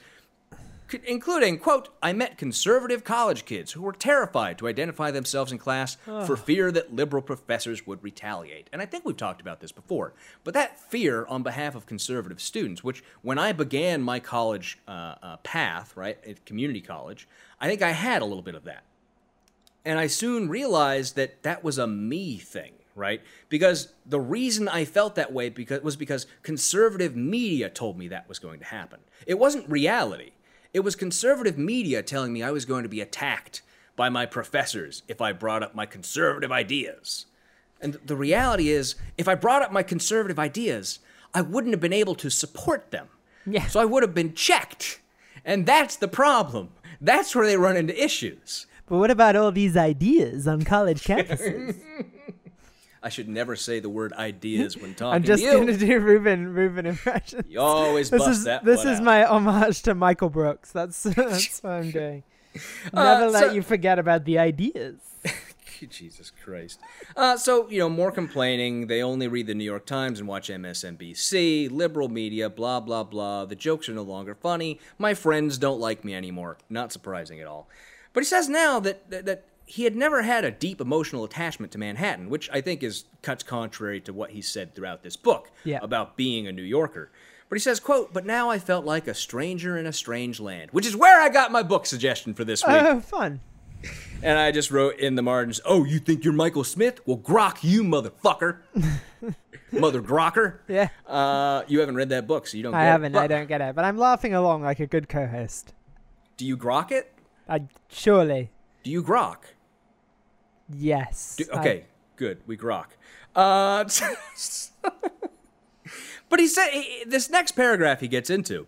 including, quote, I met conservative college kids who were terrified to identify themselves in class for fear that liberal professors would retaliate. And I think we've talked about this before. But that fear on behalf of conservative students, which when I began my college uh, uh, path, right, at community college, I think I had a little bit of that. And I soon realized that that was a me thing, right? Because the reason I felt that way because, was because conservative media told me that was going to happen. It wasn't reality. It was conservative media telling me I was going to be attacked by my professors if I brought up my conservative ideas. And the reality is, if I brought up my conservative ideas, I wouldn't have been able to support them. Yeah. So I would have been checked. And that's the problem. That's where they run into issues. But what about all these ideas on college campuses? [laughs] I should never say the word ideas when [laughs] talking I'm just to you. going to do Rubin Rubin impressions. You always This bust is that this is out. my homage to Michael Brooks. That's [laughs] that's what I'm doing. [laughs] Uh, Never let so- you forget about the ideas. Jesus Christ. Uh, so, you know, more complaining. They only read the New York Times and watch MSNBC, liberal media, blah, blah, blah. The jokes are no longer funny. My friends don't like me anymore. Not surprising at all. But he says now that, that, that he had never had a deep emotional attachment to Manhattan, which I think is cuts contrary to what he said throughout this book Yeah. about being a New Yorker. But he says, quote, but now I felt like a stranger in a strange land, which is where I got my book suggestion for this week. Oh, fun. And I just wrote in the margins, "Oh, you think you're Michael Smith? Well, grok you, motherfucker, [laughs] mother grocker." Yeah. Uh, you haven't read that book, so you don't. I get haven't. It. I don't get it. But I'm laughing along like a good co-host. Do you grok it? I surely Do you grok? Yes. Do, I- okay, good. We grok. Uh, [laughs] but he said he- this next paragraph he gets into,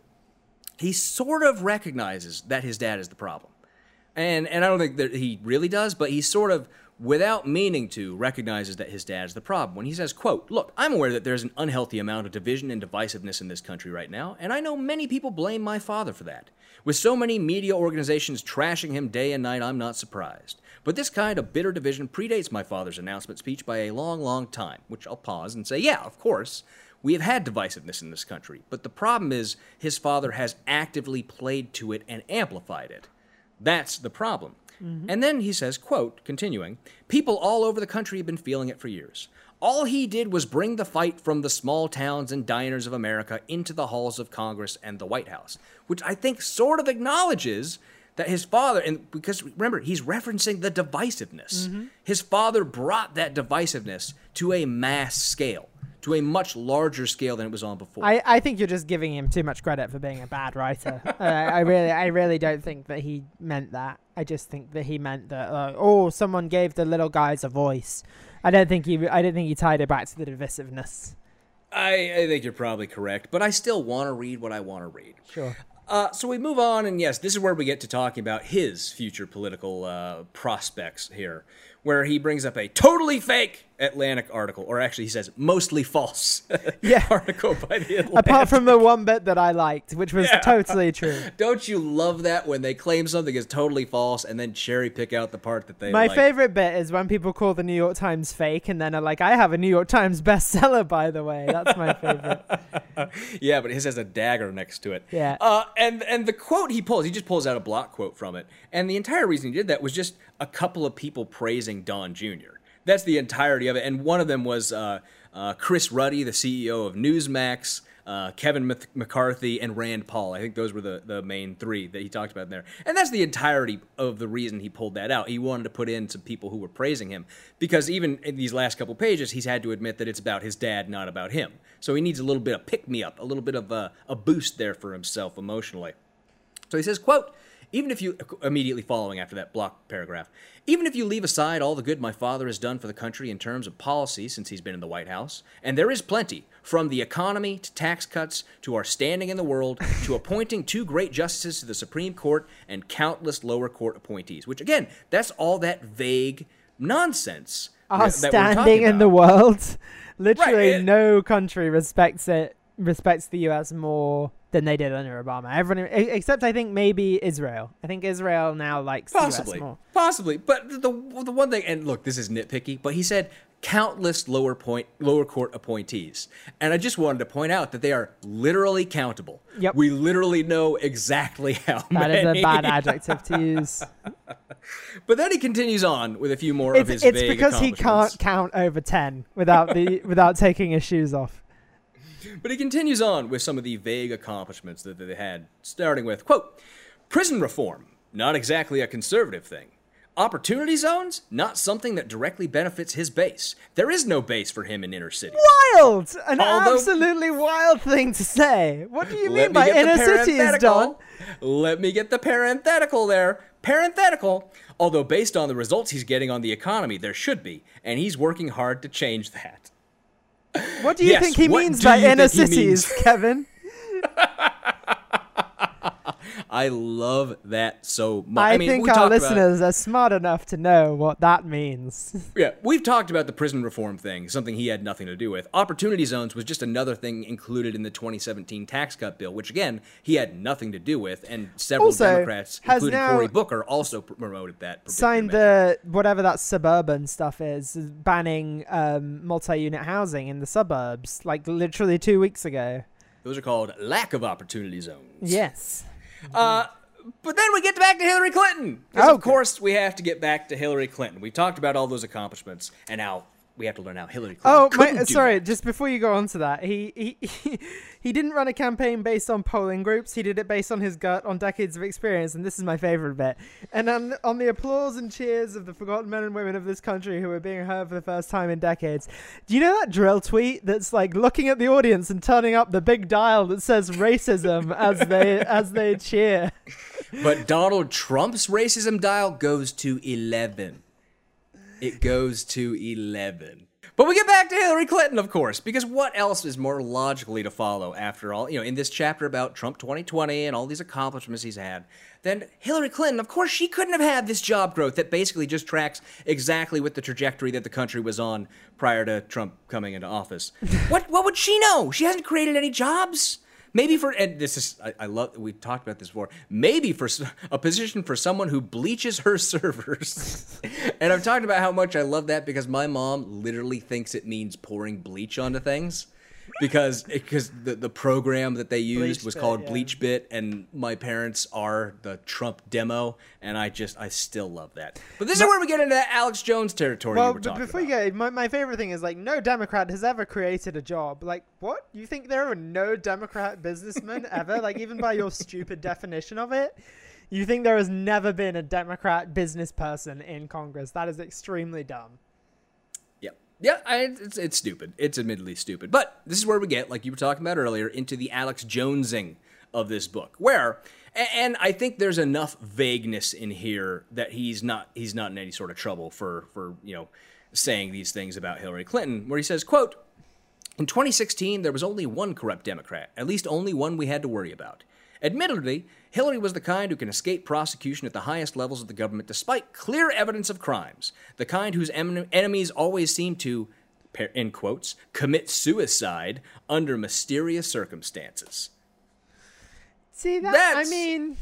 he sort of recognizes that his dad is the problem. and and I don't think that he really does, but he sort of, without meaning to, recognizes that his dad's the problem when he says, "quote Look, I'm aware that there's an unhealthy amount of division and divisiveness in this country right now, and I know many people blame my father for that. With so many media organizations trashing him day and night, I'm not surprised. But this kind of bitter division predates my father's announcement speech by a long, long time." Which I'll pause and say, "Yeah, of course." We have had divisiveness in this country, but the problem is his father has actively played to it and amplified it. That's the problem. Mm-hmm. And then he says, quote, continuing, people all over the country have been feeling it for years. All he did was bring the fight from the small towns and diners of America into the halls of Congress and the White House, which I think sort of acknowledges that his father, and because remember, he's referencing the divisiveness. His father brought that divisiveness to a mass scale, to a much larger scale than it was on before. I, I think you're just giving him too much credit for being a bad writer. [laughs] uh, I really I really don't think that he meant that. I just think that he meant that uh, oh someone gave the little guys a voice. I don't think he I don't think he tied it back to the divisiveness. I, I think you're probably correct, but I still want to read what I want to read. Sure. Uh, so we move on, and yes, this is where we get to talking about his future political uh, prospects here, where he brings up a totally fake Atlantic article, or actually, he says mostly false [laughs] Yeah. [laughs] article by the Atlantic. [laughs] Apart from the one bit that I liked, which was Yeah. totally true. Don't you love that when they claim something is totally false and then cherry pick out the part that they My like? favorite bit is when people call the New York Times fake and then are like, I have a New York Times bestseller, by the way. That's my favorite. Yeah, but his has a dagger next to it. Yeah. Uh, and and the quote he pulls, he just pulls out a block quote from it, and the entire reason he did that was just a couple of people praising Don Jr. That's the entirety of it, and one of them was uh, uh, Chris Ruddy, the CEO of Newsmax. Uh, Kevin Mc- McCarthy and Rand Paul. I think those were the, the main three that he talked about there. And that's the entirety of the reason he pulled that out. He wanted to put in some people who were praising him because even in these last couple pages, he's had to admit that it's about his dad, not about him. So he needs a little bit of pick me up, a little bit of a, a boost there for himself emotionally. So he says, quote, even if you, immediately following after that block paragraph, even if you leave aside all the good my father has done for the country in terms of policy since he's been in the White House, and there is plenty, from the economy to tax cuts to our standing in the world [laughs] to appointing two great justices to the Supreme Court and countless lower court appointees, which again, that's all that vague nonsense. Our that standing in the world. Literally, and- no country respects it, respects the US more than they did under Obama. Everyone, except I think maybe Israel. I think Israel now likes Possibly, the US more. possibly. But the the one thing, and look, this is nitpicky, but he said countless lower point lower court appointees. And I just wanted to point out that they are literally countable. Yep. We literally know exactly how That many. is a bad [laughs] adjective to use. [laughs] But then he continues on with a few more of It's, his it's because he can't count over ten without the without taking his shoes off. But he continues on with some of the vague accomplishments that they had, starting with, quote, prison reform, not exactly a conservative thing. Opportunity zones, not something that directly benefits his base. There is no base for him in inner cities. Wild, an Although- absolutely wild thing to say. What do you mean me by inner cities, Don? Let me get the parenthetical there. Parenthetical. Although based on the results he's getting on the economy, there should be, and he's working hard to change that. What do you Yes, think he means by inner cities, means? Kevin? [laughs] I love that so much. I, mean, think our talked about- listeners are smart enough to know what that means. [laughs] Yeah, we've talked about the prison reform thing, something he had nothing to do with. Opportunity zones was just another thing included in the 2017 tax cut bill, which again he had nothing to do with, and several Also, Democrats, has including now Cory Booker, also pr- promoted that. Signed measure. the whatever that suburban stuff is, banning um, multi-unit housing in the suburbs, like literally two weeks ago. Those are called lack of opportunity zones. Yes. Uh, but then we get back to Hillary Clinton. 'Cause Okay. Of course, we have to get back to Hillary Clinton. We talked about all those accomplishments and how we have to learn how Hillary Clinton. Oh, my, sorry. that. Just before you go on to that, he, he [laughs] he he didn't run a campaign based on polling groups. He did it based on his gut, on decades of experience, and this is my favorite bit. And on on the applause and cheers of the forgotten men and women of this country who are being heard for the first time in decades. Do you know that dril tweet that's like looking at the audience and turning up the big dial that says racism as they as they cheer? But Donald Trump's racism dial goes to 11. It goes to 11. But we get back to Hillary Clinton, of course, because what else is more logically to follow after all, you know, in this chapter about Trump 2020 and all these accomplishments he's had, then Hillary Clinton, of course, she couldn't have had this job growth that basically just tracks exactly with the trajectory that the country was on prior to Trump coming into office. [laughs] what what would she know? She hasn't created any jobs. Maybe for and this is I, I love we talked about this before. Maybe for a position for someone who bleaches her [laughs] servers. and I've talked about how much I love that because my mom literally thinks it means pouring bleach onto things. Because because the, the program that they used was BleachBit, called yeah. BleachBit, and my parents are the Trump demo, and I just I still love that. But this is where we get into Alex Jones territory. Well, but before about. you go, my, my favorite thing is like no Democrat has ever created a job. Like, what? You think there are no Democrat businessmen [laughs] ever? Like, even by your stupid definition of it, you think there has never been a Democrat business person in Congress? That is extremely dumb. Yeah, I, it's it's stupid. It's admittedly stupid, but this is where we get, like you were talking about earlier, into the Alex Jonesing of this book, where, and I think there's enough vagueness in here that he's not he's not in any sort of trouble for for you know saying these things about Hillary Clinton, where he says, "quote." In 2016, there was only one corrupt Democrat, at least only one we had to worry about. Admittedly, Hillary was the kind who can escape prosecution at the highest levels of the government despite clear evidence of crimes, the kind whose em- enemies always seem to, in quotes, commit suicide under mysterious circumstances. See that? That's- I mean,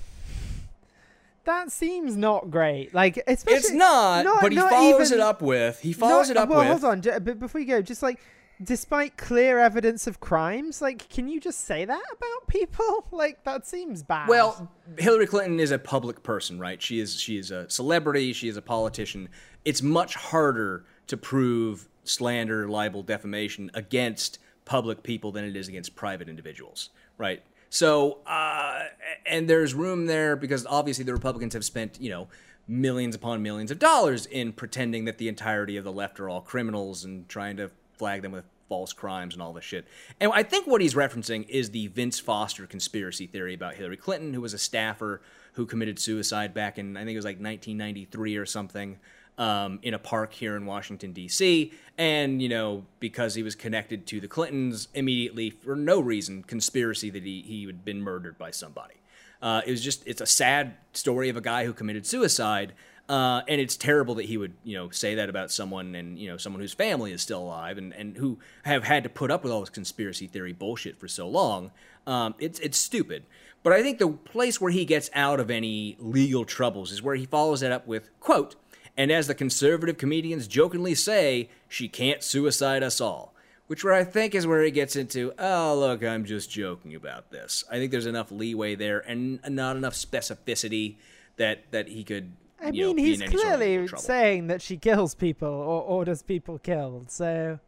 that seems not great. Like, especially It's not, but he follows even- it up with, he follows No, it up well, with, hold on. But before you go, just like, despite clear evidence of crimes, like, can you just say that about [laughs] people? Like, that seems bad. Well, Hillary Clinton is a public person, right? She is she is a celebrity, she is a politician. It's much harder to prove slander, libel, defamation against public people than it is against private individuals, right? So, uh, and there's room there because obviously the Republicans have spent, you know, millions upon millions of dollars in pretending that the entirety of the left are all criminals and trying to flag them with false crimes and all this shit. And I think what he's referencing is the Vince Foster conspiracy theory about Hillary Clinton, who was a staffer who committed suicide back in, I think it was like 1993 or something. Um, in a park here in Washington, D.C., and you know because he was connected to the Clintons, immediately for no reason, conspiracy that he he had been murdered by somebody. Uh, it was just it's a sad story of a guy who committed suicide, uh, and it's terrible that he would you know say that about someone and you know someone whose family is still alive and, and who have had to put up with all this conspiracy theory bullshit for so long. Um, it's it's stupid. But I think the place where he gets out of any legal troubles is where he follows it up with quote. And as the conservative comedians jokingly say, she can't suicide us all. Which where I think is where he gets into, oh look, I'm just joking about this. I think there's enough leeway there and not enough specificity that that he could. I know, mean, be he's any sort of clearly saying that she kills people or orders people killed. So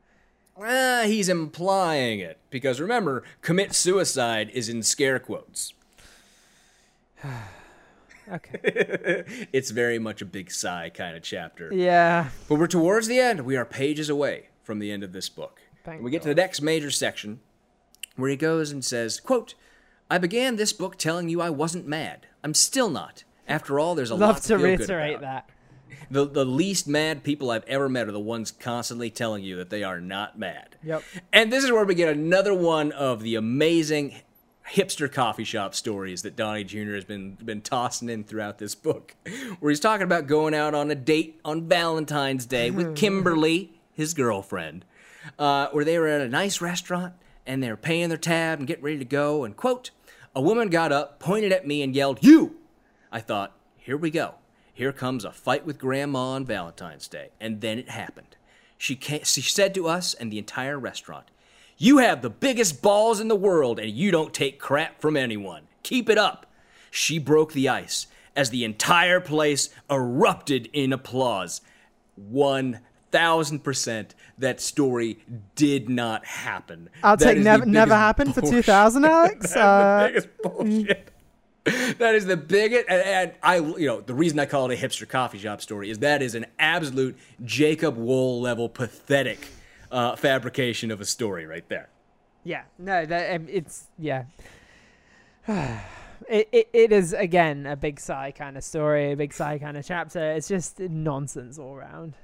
Ah, he's implying it because remember, commit suicide is in scare quotes. [sighs] okay, [laughs] It's very much a big sigh kind of chapter. yeah. But we're towards the end. We are pages away from the end of this book. Thank And we get to the next major section where he goes and says, quote, I began this book telling you I wasn't mad. I'm still not. After all, there's a lot Love to to good reiterate about. that. [laughs] The, the least mad people I've ever met are the ones constantly telling you that they are not mad. Yep. And this is where we get another one of the amazing hipster coffee shop stories that Donnie Jr. has been been tossing in throughout this book, where he's talking about going out on a date on Valentine's Day with Kimberly, his girlfriend, uh, where they were at a nice restaurant and they were paying their tab and getting ready to go. And quote, a woman got up, pointed at me, and yelled, "You!" I thought, here we go. Here comes a fight with Grandma on Valentine's Day. And then it happened. She, ca she said to us and the entire restaurant, You have the biggest balls in the world and you don't take crap from anyone. Keep it up. She broke the ice as the entire place erupted in applause. 1000% that story did not happen. I'll That take never never happened for 2000, Alex. [laughs] Uh, the biggest bullshit. [laughs] that is the biggest, and, and I, you know, the reason I call it a hipster coffee shop story is that is an absolute Jacob Wohl level pathetic uh, fabrication of a story right there. yeah, no, that um, it's yeah. [sighs] It, it it is again a big sigh kind of story, a big sigh kind of chapter. It's just nonsense all around.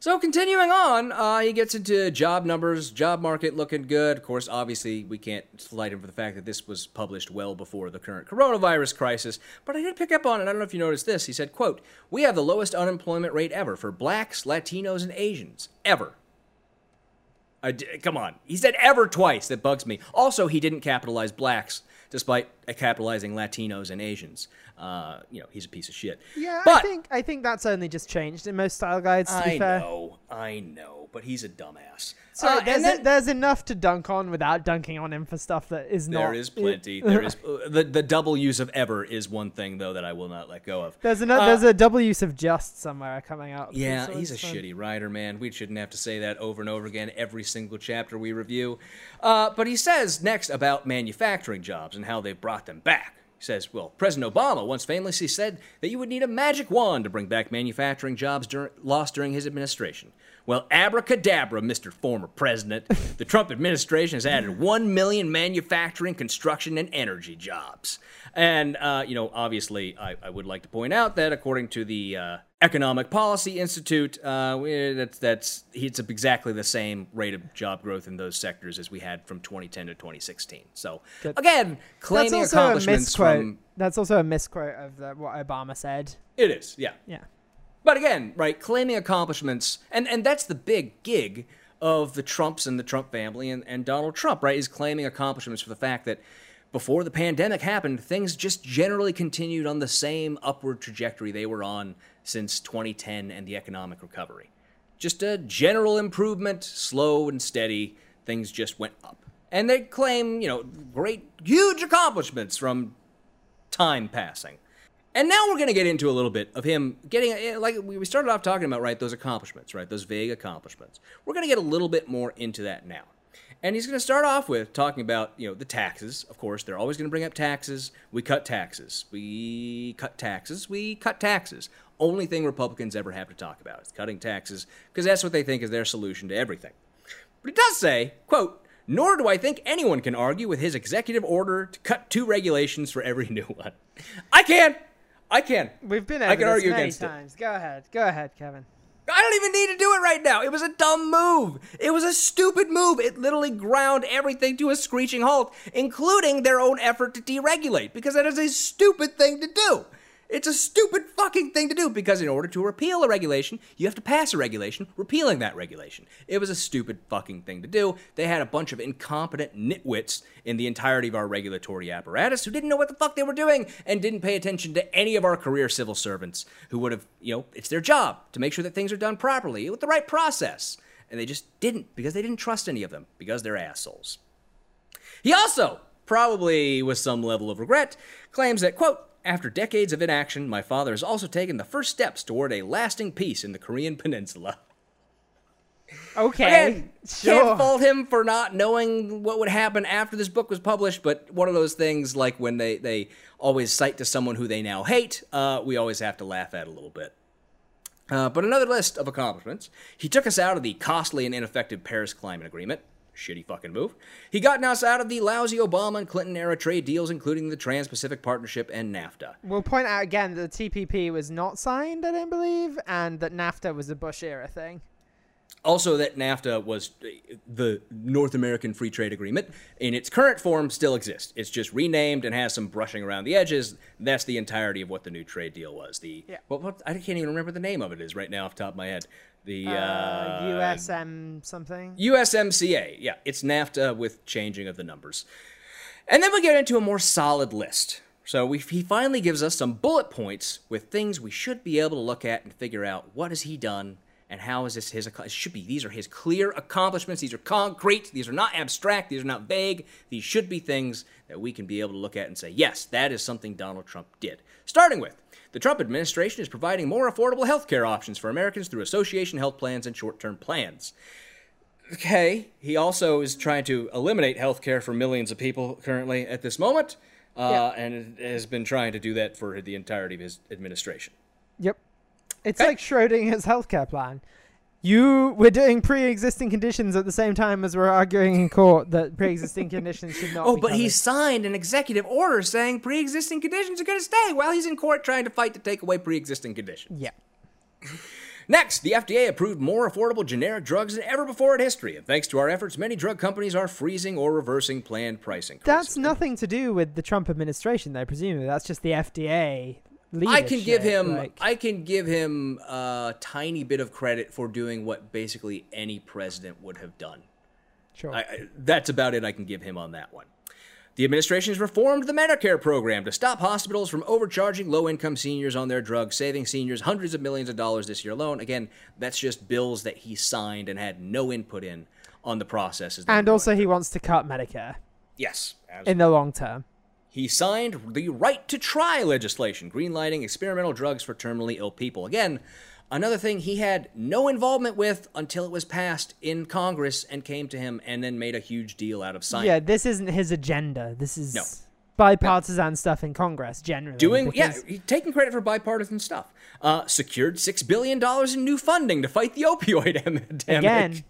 So continuing on, uh, he gets into job numbers, job market looking good. Of course, obviously, we can't slight him for the fact that this was published well before the current coronavirus crisis. But I did pick up on it. I don't know if you noticed this. He said, "quote We have the lowest unemployment rate ever for blacks, Latinos, and Asians ever." I d- come on, he said ever twice. That bugs me. Also, he didn't capitalize blacks, despite uh, capitalizing Latinos and Asians. Uh, you know, he's a piece of shit. Yeah, but I think I think that's only just changed in most style guides. To be I fair, know, I know, but he's a dumbass. so Uh, there's then- a, there's enough to dunk on without dunking on him for stuff that is not. there is plenty. [laughs] there is uh, the the double use of ever is one thing though that I will not let go of. There's another. Uh, there's a double use of just somewhere coming out. Yeah, so he's a fun. shitty writer, man. We shouldn't have to say that over and over again every single chapter we review. Uh, but he says next about manufacturing jobs and how they've brought them back. He says, well, President Obama once famously said that you would need a magic wand to bring back manufacturing jobs dur- lost during his administration. Well, abracadabra, Mr. Former President. the Trump administration has added 1 million manufacturing, construction, and energy jobs. And, uh, you know, obviously, I, I would like to point out that according to the uh, Economic Policy Institute, uh, that's, that's it's exactly the same rate of job growth in those sectors as we had from 2010 to 2016. So, Good. again, That's claiming also a accomplishments misquote. from. That's also a misquote of the, what Obama said. It is, yeah. Yeah. But again, right, claiming accomplishments, and, and that's the big gig of the Trumps and the Trump family and, and Donald Trump, right, is claiming accomplishments for the fact that before the pandemic happened, things just generally continued on the same upward trajectory they were on since 2010 and the economic recovery. Just a general improvement, slow and steady, things just went up. And they claim, you know, great, huge accomplishments from time passing. And now we're going to get into a little bit of him getting, eh, like we started off talking about, right, those accomplishments, right, those vague accomplishments. We're going to get a little bit more into that now. And he's going to start off with talking about, you know, the taxes. Of course, they're always going to bring up taxes. We cut taxes. We cut taxes. We cut taxes. Only thing Republicans ever have to talk about is cutting taxes because that's what they think is their solution to everything. But it does say, quote, nor do I think anyone can argue with his executive order to cut two regulations for every [laughs] new one. I can. I can. We've been I can this argue many against it. times. Go ahead. Go ahead, Kevin. I don't even need to do it right now. It was a dumb move. It was a stupid move. It literally ground everything to a screeching halt, including their own effort to deregulate, because that is a stupid thing to do. It's a stupid fucking thing to do because in order to repeal a regulation, you have to pass a regulation repealing that regulation. It was a stupid fucking thing to do. They had a bunch of incompetent nitwits in the entirety of our regulatory apparatus who didn't know what the fuck they were doing and didn't pay attention to any of our career civil servants who would have, you know, it's their job to make sure that things are done properly with the right process. And they just didn't because they didn't trust any of them because they're assholes. He also, probably with some level of regret, claims that, quote, after decades of inaction, my father has also taken the first steps toward a lasting peace in the Korean Peninsula. Okay, Again, sure. can't fault him for not knowing what would happen after this book was published, but one of those things like when they, they always cite to someone who they now hate, uh, we always have to laugh at a little bit. Uh, but another list of accomplishments. He took us out of the costly and ineffective Paris Climate Agreement. Shitty fucking move. He gotten us out of the lousy Obama and Clinton era trade deals, including the Trans Pacific Partnership and NAFTA. We'll point out again that the TPP was not signed, I don't believe, and that NAFTA was a Bush era thing. Also, that NAFTA was the North American Free Trade Agreement. In its current form, still exists. It's just renamed and has some brushing around the edges. That's the entirety of what the new trade deal was. The Yeah. what, what I can't even remember the name of it is right now off the top of my head. The uh, Uh, USM something. USMCA. Yeah, it's NAFTA with changing of the numbers. And then we get into a more solid list. So we, he finally gives us some bullet points with things we should be able to look at and figure out what has he done and how is this his it should be these are his clear accomplishments these are concrete these are not abstract these are not vague these should be things that we can be able to look at and say yes that is something Donald Trump did starting with the Trump administration is providing more affordable health care options for Americans through association health plans and short-term plans okay, he also is trying to eliminate health care for millions of people currently at this moment, uh, and has been trying to do that for the entirety of his administration. Yep. It's Okay. like Schrodinger's healthcare plan. You we're doing pre-existing conditions at the same time as we're arguing in court that pre-existing [laughs] conditions should not. Oh, but he signed an executive order saying pre-existing conditions are going to stay while he's in court trying to fight to take away pre-existing conditions. Yeah. [laughs] Next, the FDA approved more affordable generic drugs than ever before in history, and thanks to our efforts, many drug companies are freezing or reversing planned price increases. That's nothing to do with the Trump administration, though. Presumably, that's just the FDA. I can give him like- I can give him a tiny bit of credit for doing what basically any president would have done. sure. I, I, that's about it I can give him on that one. The administration has reformed the Medicare program to stop hospitals from overcharging low income seniors on their drugs, saving seniors hundreds of millions of dollars this year alone. Again, that's just bills that he signed and had no input in on the processes. and also, he wants to cut Medicare yes, as- in the long term. He signed the right to try legislation, greenlighting experimental drugs for terminally ill people. Again, another thing he had no involvement with until it was passed in Congress and came to him and then made a huge deal out of signing. Yeah, this isn't his agenda. This is No. bipartisan stuff in Congress generally. Doing, yeah, because- he- taking credit for bipartisan stuff. Uh, secured $6 billion in new funding to fight the opioid [laughs] epidemic. again,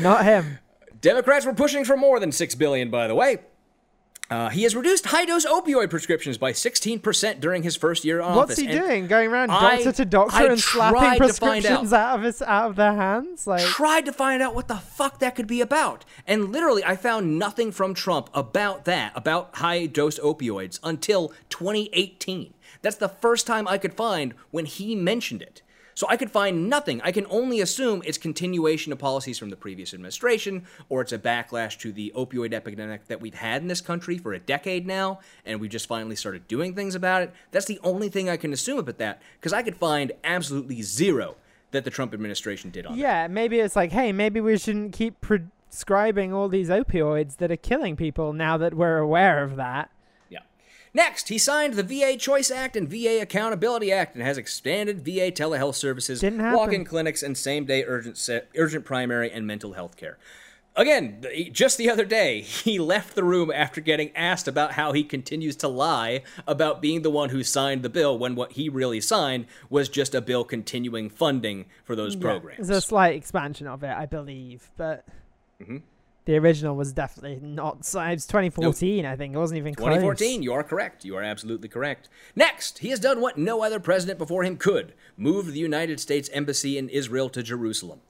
not him. Democrats were pushing for more than 6 billion, by the way. Uh, he has reduced high dose opioid prescriptions by 16% during his first year in office. What's he and- doing? Going around I- doctor to doctor I and slapping tried to find prescriptions out. out of his out of their hands? Like, tried to find out what the fuck that could be about. And literally, I found nothing from Trump about that, about high dose opioids, until 2018. That's the first time I could find when he mentioned it. So I could find nothing. I can only assume it's continuation of policies from the previous administration, or it's a backlash to the opioid epidemic that we've had in this country for a decade now, and we just finally started doing things about it. That's the only thing I can assume about that, because I could find absolutely zero that the Trump administration did on yeah, maybe it's like, hey, maybe we shouldn't keep prescribing all these opioids that are killing people now that we're aware of that. Yeah. Next, he signed the VA Choice Act and VA Accountability Act and has expanded VA telehealth services, Didn't walk-in clinics, and same-day urgent se- urgent primary and mental health care. Again, just the other day, [laughs] he left the room after getting asked about how he continues to lie about being the one who signed the bill when what he really signed was just a bill continuing funding for those programs. There's a slight expansion of it, I believe, but Mm-hmm. The original was definitely not. si- It was 2014, I think. It wasn't even close. 2014, you are correct. You are absolutely correct. Next, he has done what no other president before him could move the United States Embassy in Israel to Jerusalem.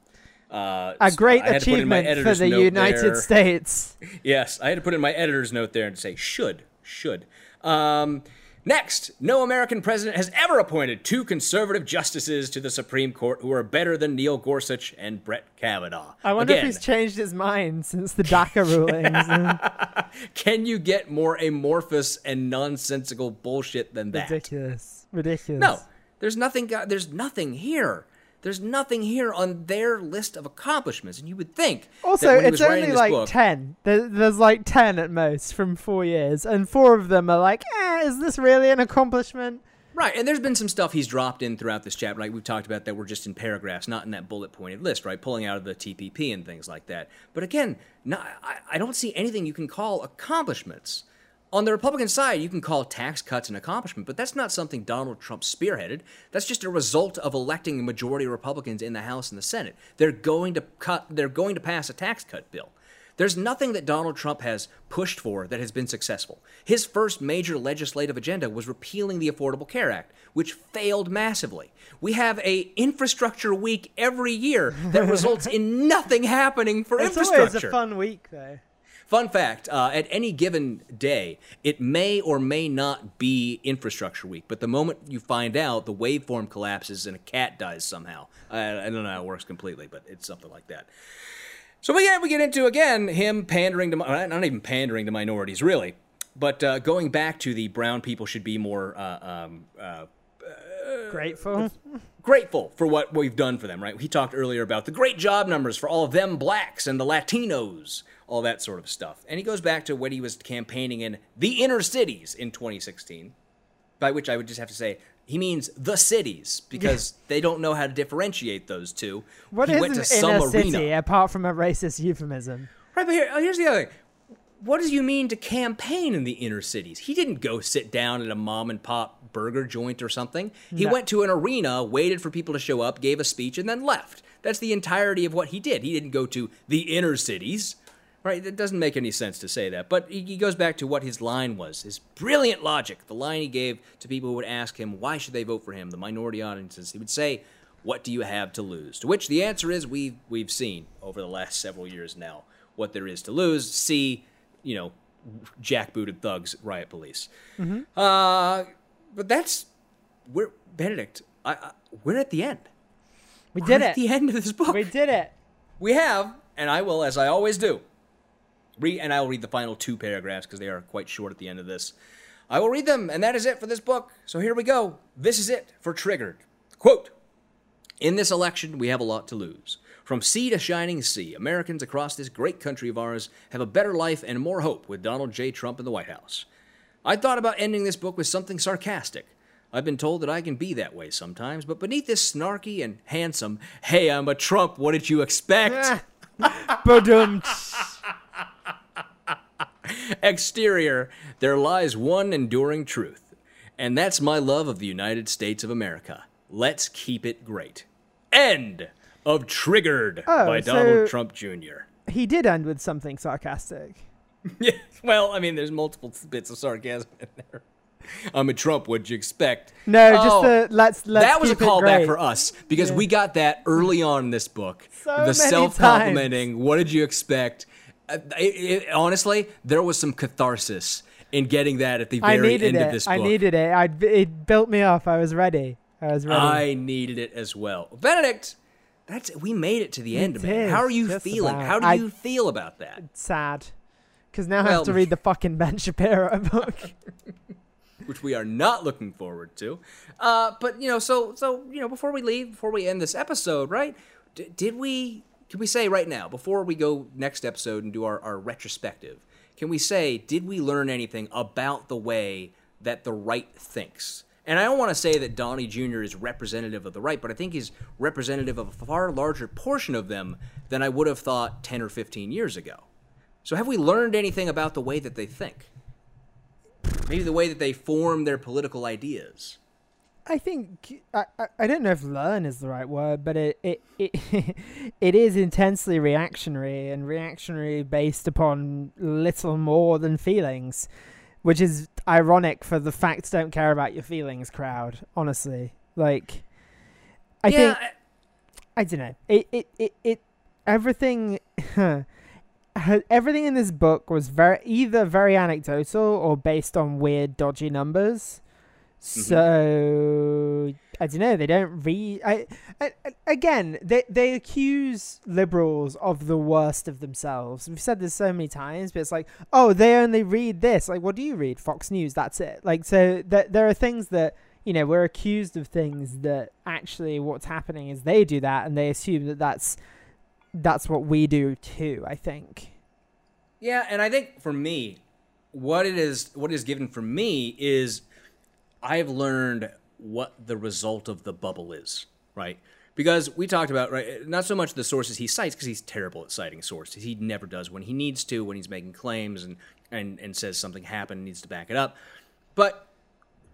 Uh, A great I had to put in my achievement for the United there. States. [laughs] Yes, I had to put in my editor's note there and say should, should. Um, Next, no American president has ever appointed two conservative justices to the Supreme Court who are better than Neil Gorsuch and Brett Kavanaugh. I wonder Again, if he's changed his mind since the DACA [laughs] rulings. [laughs] can you get more amorphous and nonsensical bullshit than that? Ridiculous. Ridiculous. No, there's nothing. There's nothing here. There's nothing here on their list of accomplishments, and you would think. Also, it's only like book, 10. There's like 10 at most from four years, and four of them are like, eh, is this really an accomplishment? Right, and there's been some stuff he's dropped in throughout this chapter, like we've talked about, that were just in paragraphs, not in that bullet pointed list, right? Pulling out of the TPP and things like that. But again, not, I, I don't see anything you can call accomplishments. On the Republican side, you can call tax cuts an accomplishment, but that's not something Donald Trump spearheaded. That's just a result of electing a majority of Republicans in the House and the Senate. They're going to cut. They're going to pass a tax cut bill. There's nothing that Donald Trump has pushed for that has been successful. His first major legislative agenda was repealing the Affordable Care Act, which failed massively. We have a infrastructure week every year that results in [laughs] nothing happening for It's infrastructure. always a fun week, though. Fun fact uh, at any given day, it may or may not be infrastructure week, but the moment you find out, the waveform collapses and a cat dies somehow. I, I don't know how it works completely, but it's something like that. So we get, we get into, again, him pandering to, uh, not even pandering to minorities, really, but uh, going back to the brown people should be more uh, um, uh, Grateful. grateful for what we've done for them, right? He talked earlier about the great job numbers for all of them blacks and the Latinos, all that sort of stuff. And he goes back to when he was campaigning in the inner cities in 2016, by which I would just have to say he means the cities because they don't know how to differentiate those two. What he is went an to some inner arena. city apart from a racist euphemism? Right, but here, oh, here's the other thing. What does you mean to campaign in the inner cities? He didn't go sit down at a mom and pop burger joint or something. He No. went to an arena, waited for people to show up, gave a speech, and then left. That's the entirety of what he did. He didn't go to the inner cities. Right? It doesn't make any sense to say that. But he goes back to what his line was. His brilliant logic. The line he gave to people who would ask him, why should they vote for him? The minority audiences. He would say, what do you have to lose? To which the answer is we've, we've seen over the last several years now what there is to lose. See, you know, jackbooted thugs, riot police. Uh, but that's we're Benedict. I, I, we're at the end. We We're did at it. the end of this book. We did it. We have, and I will, as I always do, read, and I will read the final two paragraphs because they are quite short at the end of this. I will read them, and that is it for this book. So here we go. This is it for Triggered. Quote In this election, we have a lot to lose. From sea to shining sea, Americans across this great country of ours have a better life and more hope with Donald J. Trump in the White House. I thought about ending this book with something sarcastic. I've been told that I can be that way sometimes, but beneath this snarky and handsome, hey, I'm a Trump, what did you expect? [laughs] Badum. [laughs] exterior, there lies one enduring truth, and that's my love of the United States of America. Let's keep it great. End of Triggered Oh, by so- Donald Trump Jr. He did end with something sarcastic. Yeah, [laughs] well, I mean, there's multiple bits of sarcasm in there. I'm a Trump. What'd you expect? No, Oh, just the let's let's. that was a callback for us because we got that early on in this book. So the self-complimenting. What did you expect? Uh, it- it- honestly, there was some catharsis in getting that at the very end it. of this book. I needed it. I it built me up. I was ready. I was ready. I needed it as well. Benedict, that's we made it to the end, man. did, How are you just feeling? about. How do I- you feel about that? Sad, because now I have to read the fucking Ben Shapiro [laughs] book. [laughs] Which we are not looking forward to. Uh, but you know, so so you know, before we leave, before we end this episode, right? D- did we? Can we say right now, before we go next episode and do our, our retrospective, can we say, did we learn anything about the way that the right thinks? And I don't want to say that Donnie Jr. is representative of the right, but I think he's representative of a far larger portion of them than I would have thought 10 or 15 years ago. So have we learned anything about the way that they think? Maybe the way that they form their political ideas. I think I, I, I don't know if learn is the right word, but it it it, [laughs] it is intensely reactionary and reactionary based upon little more than feelings, which is ironic for the facts don't care about your feelings crowd. Honestly, like I yeah, think I don't know. It it it, it everything [laughs] everything in this book was very either very anecdotal or based on weird dodgy numbers Mm-hmm. So I don't know. They don't read. I, I again, they they accuse liberals of the worst of themselves. We've said this so many times, but it's like, oh, they only read this. Like, what do you read? Fox News. That's it. Like, so th- there are things that you know we're accused of things that actually what's happening is they do that, and they assume that that's that's what we do too. I think. Yeah, and I think for me, what it is, what is given for me is I've learned what the result of the bubble is, right? Because we talked about right, not so much the sources he cites because he's terrible at citing sources. He never does when he needs to, when he's making claims and and and says something happened, needs to back it up. But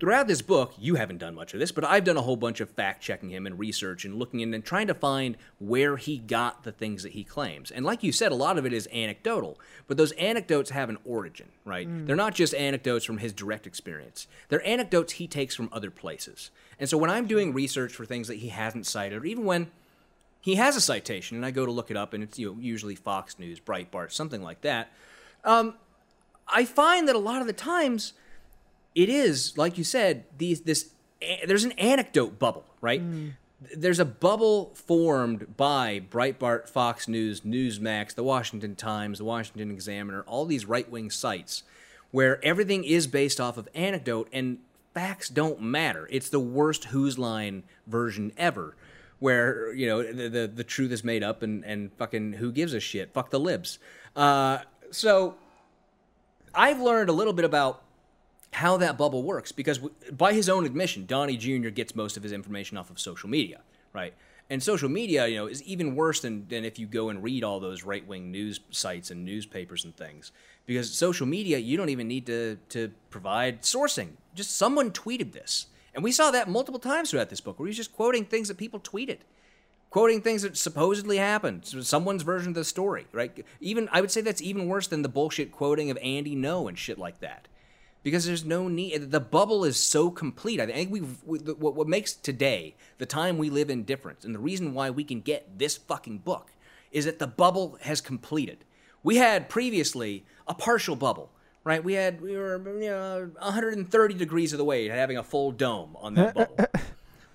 throughout this book, you haven't done much of this, but I've done a whole bunch of fact checking him and research and looking in and trying to find where he got the things that he claims. And like you said, a lot of it is anecdotal, but those anecdotes have an origin, right? Mm. They're not just anecdotes from his direct experience, they're anecdotes he takes from other places. And so when I'm doing research for things that he hasn't cited, or even when he has a citation and I go to look it up and it's you know, usually Fox News, Breitbart, something like that, um, I find that a lot of the times it is like you said these this there's an anecdote bubble right? Mm. there's a bubble formed by breitbart fox news newsmax the washington times the washington examiner all these right-wing sites where everything is based off of anecdote and facts don't matter. It's the worst Whose Line version ever where you know the, the, the truth is made up and and fucking who gives a shit? Fuck the libs. Uh, so i've learned a little bit about how that bubble works because by his own admission, Donnie Jr. gets most of his information off of social media, right? And social media, you know, is even worse than, than if you go and read all those right wing news sites and newspapers and things. Because social media, you don't even need to, to provide sourcing. Just someone tweeted this. And we saw that multiple times throughout this book where he's just quoting things that people tweeted, quoting things that supposedly happened, someone's version of the story, right? Even I would say that's even worse than the bullshit quoting of Andy Ngo and shit like that because there's no need. The bubble is so complete. I think we what, what makes today the time we live in different, and the reason why we can get this fucking book is that the bubble has completed. We had previously a partial bubble, right? We had we were you know 130 degrees of the way having a full dome on that bubble. [laughs]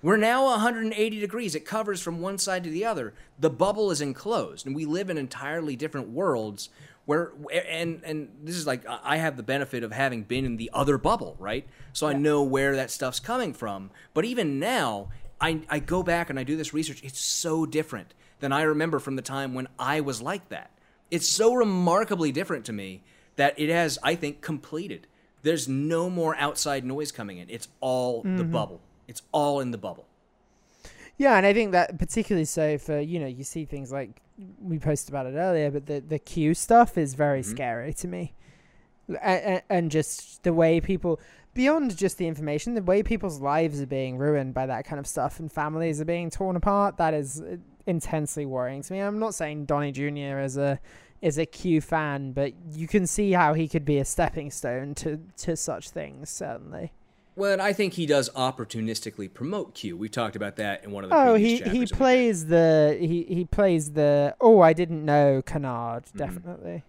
We're now 180 degrees. It covers from one side to the other. The bubble is enclosed, and we live in entirely different worlds where and and this is like I have the benefit of having been in the other bubble, right? So yeah. I know where that stuff's coming from. But even now, I I go back and I do this research. It's so different than I remember from the time when I was like that. It's so remarkably different to me that it has, I think, completed. There's no more outside noise coming in. It's all mm-hmm. the bubble. It's all in the bubble. Yeah, and I think that particularly so for you know you see things like we posted about it earlier, but the the Q stuff is very mm-hmm. scary to me, and, and just the way people beyond just the information, the way people's lives are being ruined by that kind of stuff and families are being torn apart. That is uh, intensely worrying to me. I'm not saying Donnie Jr. is a is a Q fan, but you can see how he could be a stepping stone to to such things. Certainly. Well, I think he does opportunistically promote Q. We talked about that in one of the. Oh, he he plays the he he plays the. Oh, I didn't know Canard. Mm-hmm. Definitely.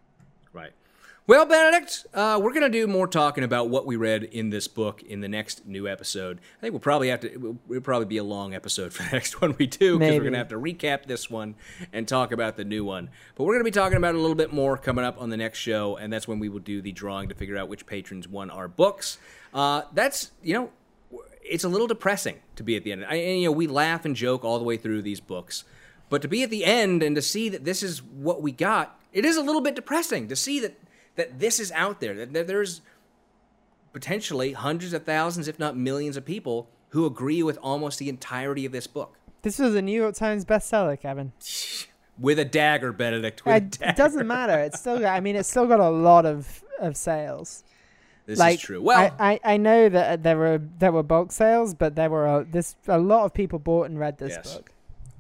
Well, Benedict, uh, we're going to do more talking about what we read in this book in the next new episode. I think we'll probably have to. It'll, it'll probably be a long episode for the [laughs] next one we do because we're going to have to recap this one and talk about the new one. But we're going to be talking about it a little bit more coming up on the next show, and that's when we will do the drawing to figure out which patrons won our books. Uh, that's you know, it's a little depressing to be at the end. I, and, you know, we laugh and joke all the way through these books, but to be at the end and to see that this is what we got, it is a little bit depressing to see that that this is out there. That, there's potentially hundreds of thousands, if not millions, of people who agree with almost the entirety of this book. This was a New York Times bestseller, Kevin. [laughs] with a dagger, Benedict. With it, dagger. it doesn't matter. It's still. Got, I mean, it's still got a lot of of sales. This like, is true. Well, I, I, I, know that there were there were bulk sales, but there were a, this a lot of people bought and read this yes. book.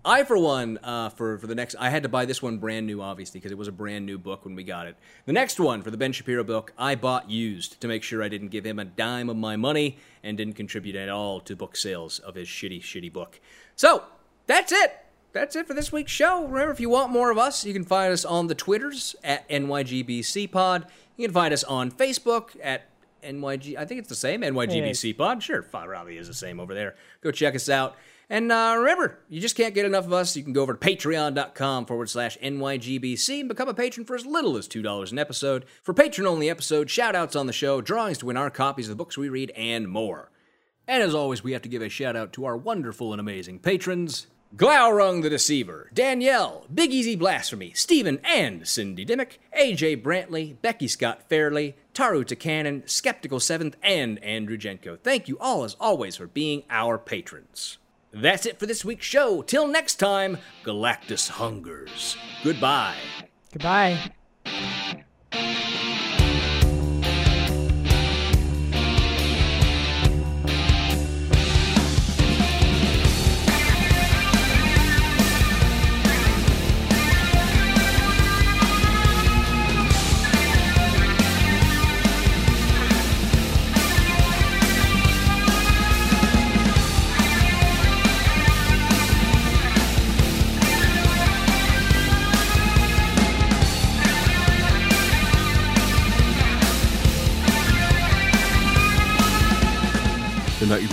I, for one, uh, for for the next, I had to buy this one brand new, obviously, because it was a brand new book when we got it. The next one for the Ben Shapiro book, I bought used to make sure I didn't give him a dime of my money and didn't contribute at all to book sales of his shitty, shitty book. So that's it. That's it for this week's show. Remember, if you want more of us, you can find us on the Twitters at NYGBCPod. You can find us on Facebook at NYG. I think it's the same. NYGBC Pod. Sure, probably is the same over there. Go check us out. And uh, remember, you just can't get enough of us. You can go over to patreon.com forward slash NYGBC and become a patron for as little as $2 an episode. For patron only episodes, shout outs on the show, drawings to win our copies of the books we read, and more. And as always, we have to give a shout out to our wonderful and amazing patrons. Glaurung the Deceiver, Danielle, Big Easy Blasphemy, Stephen and Cindy Dimmick, AJ Brantley, Becky Scott Fairley, Taru Takanen, Skeptical Seventh, and Andrew Jenko. Thank you all, as always, for being our patrons. That's it for this week's show. Till next time, Galactus hungers. Goodbye. Goodbye.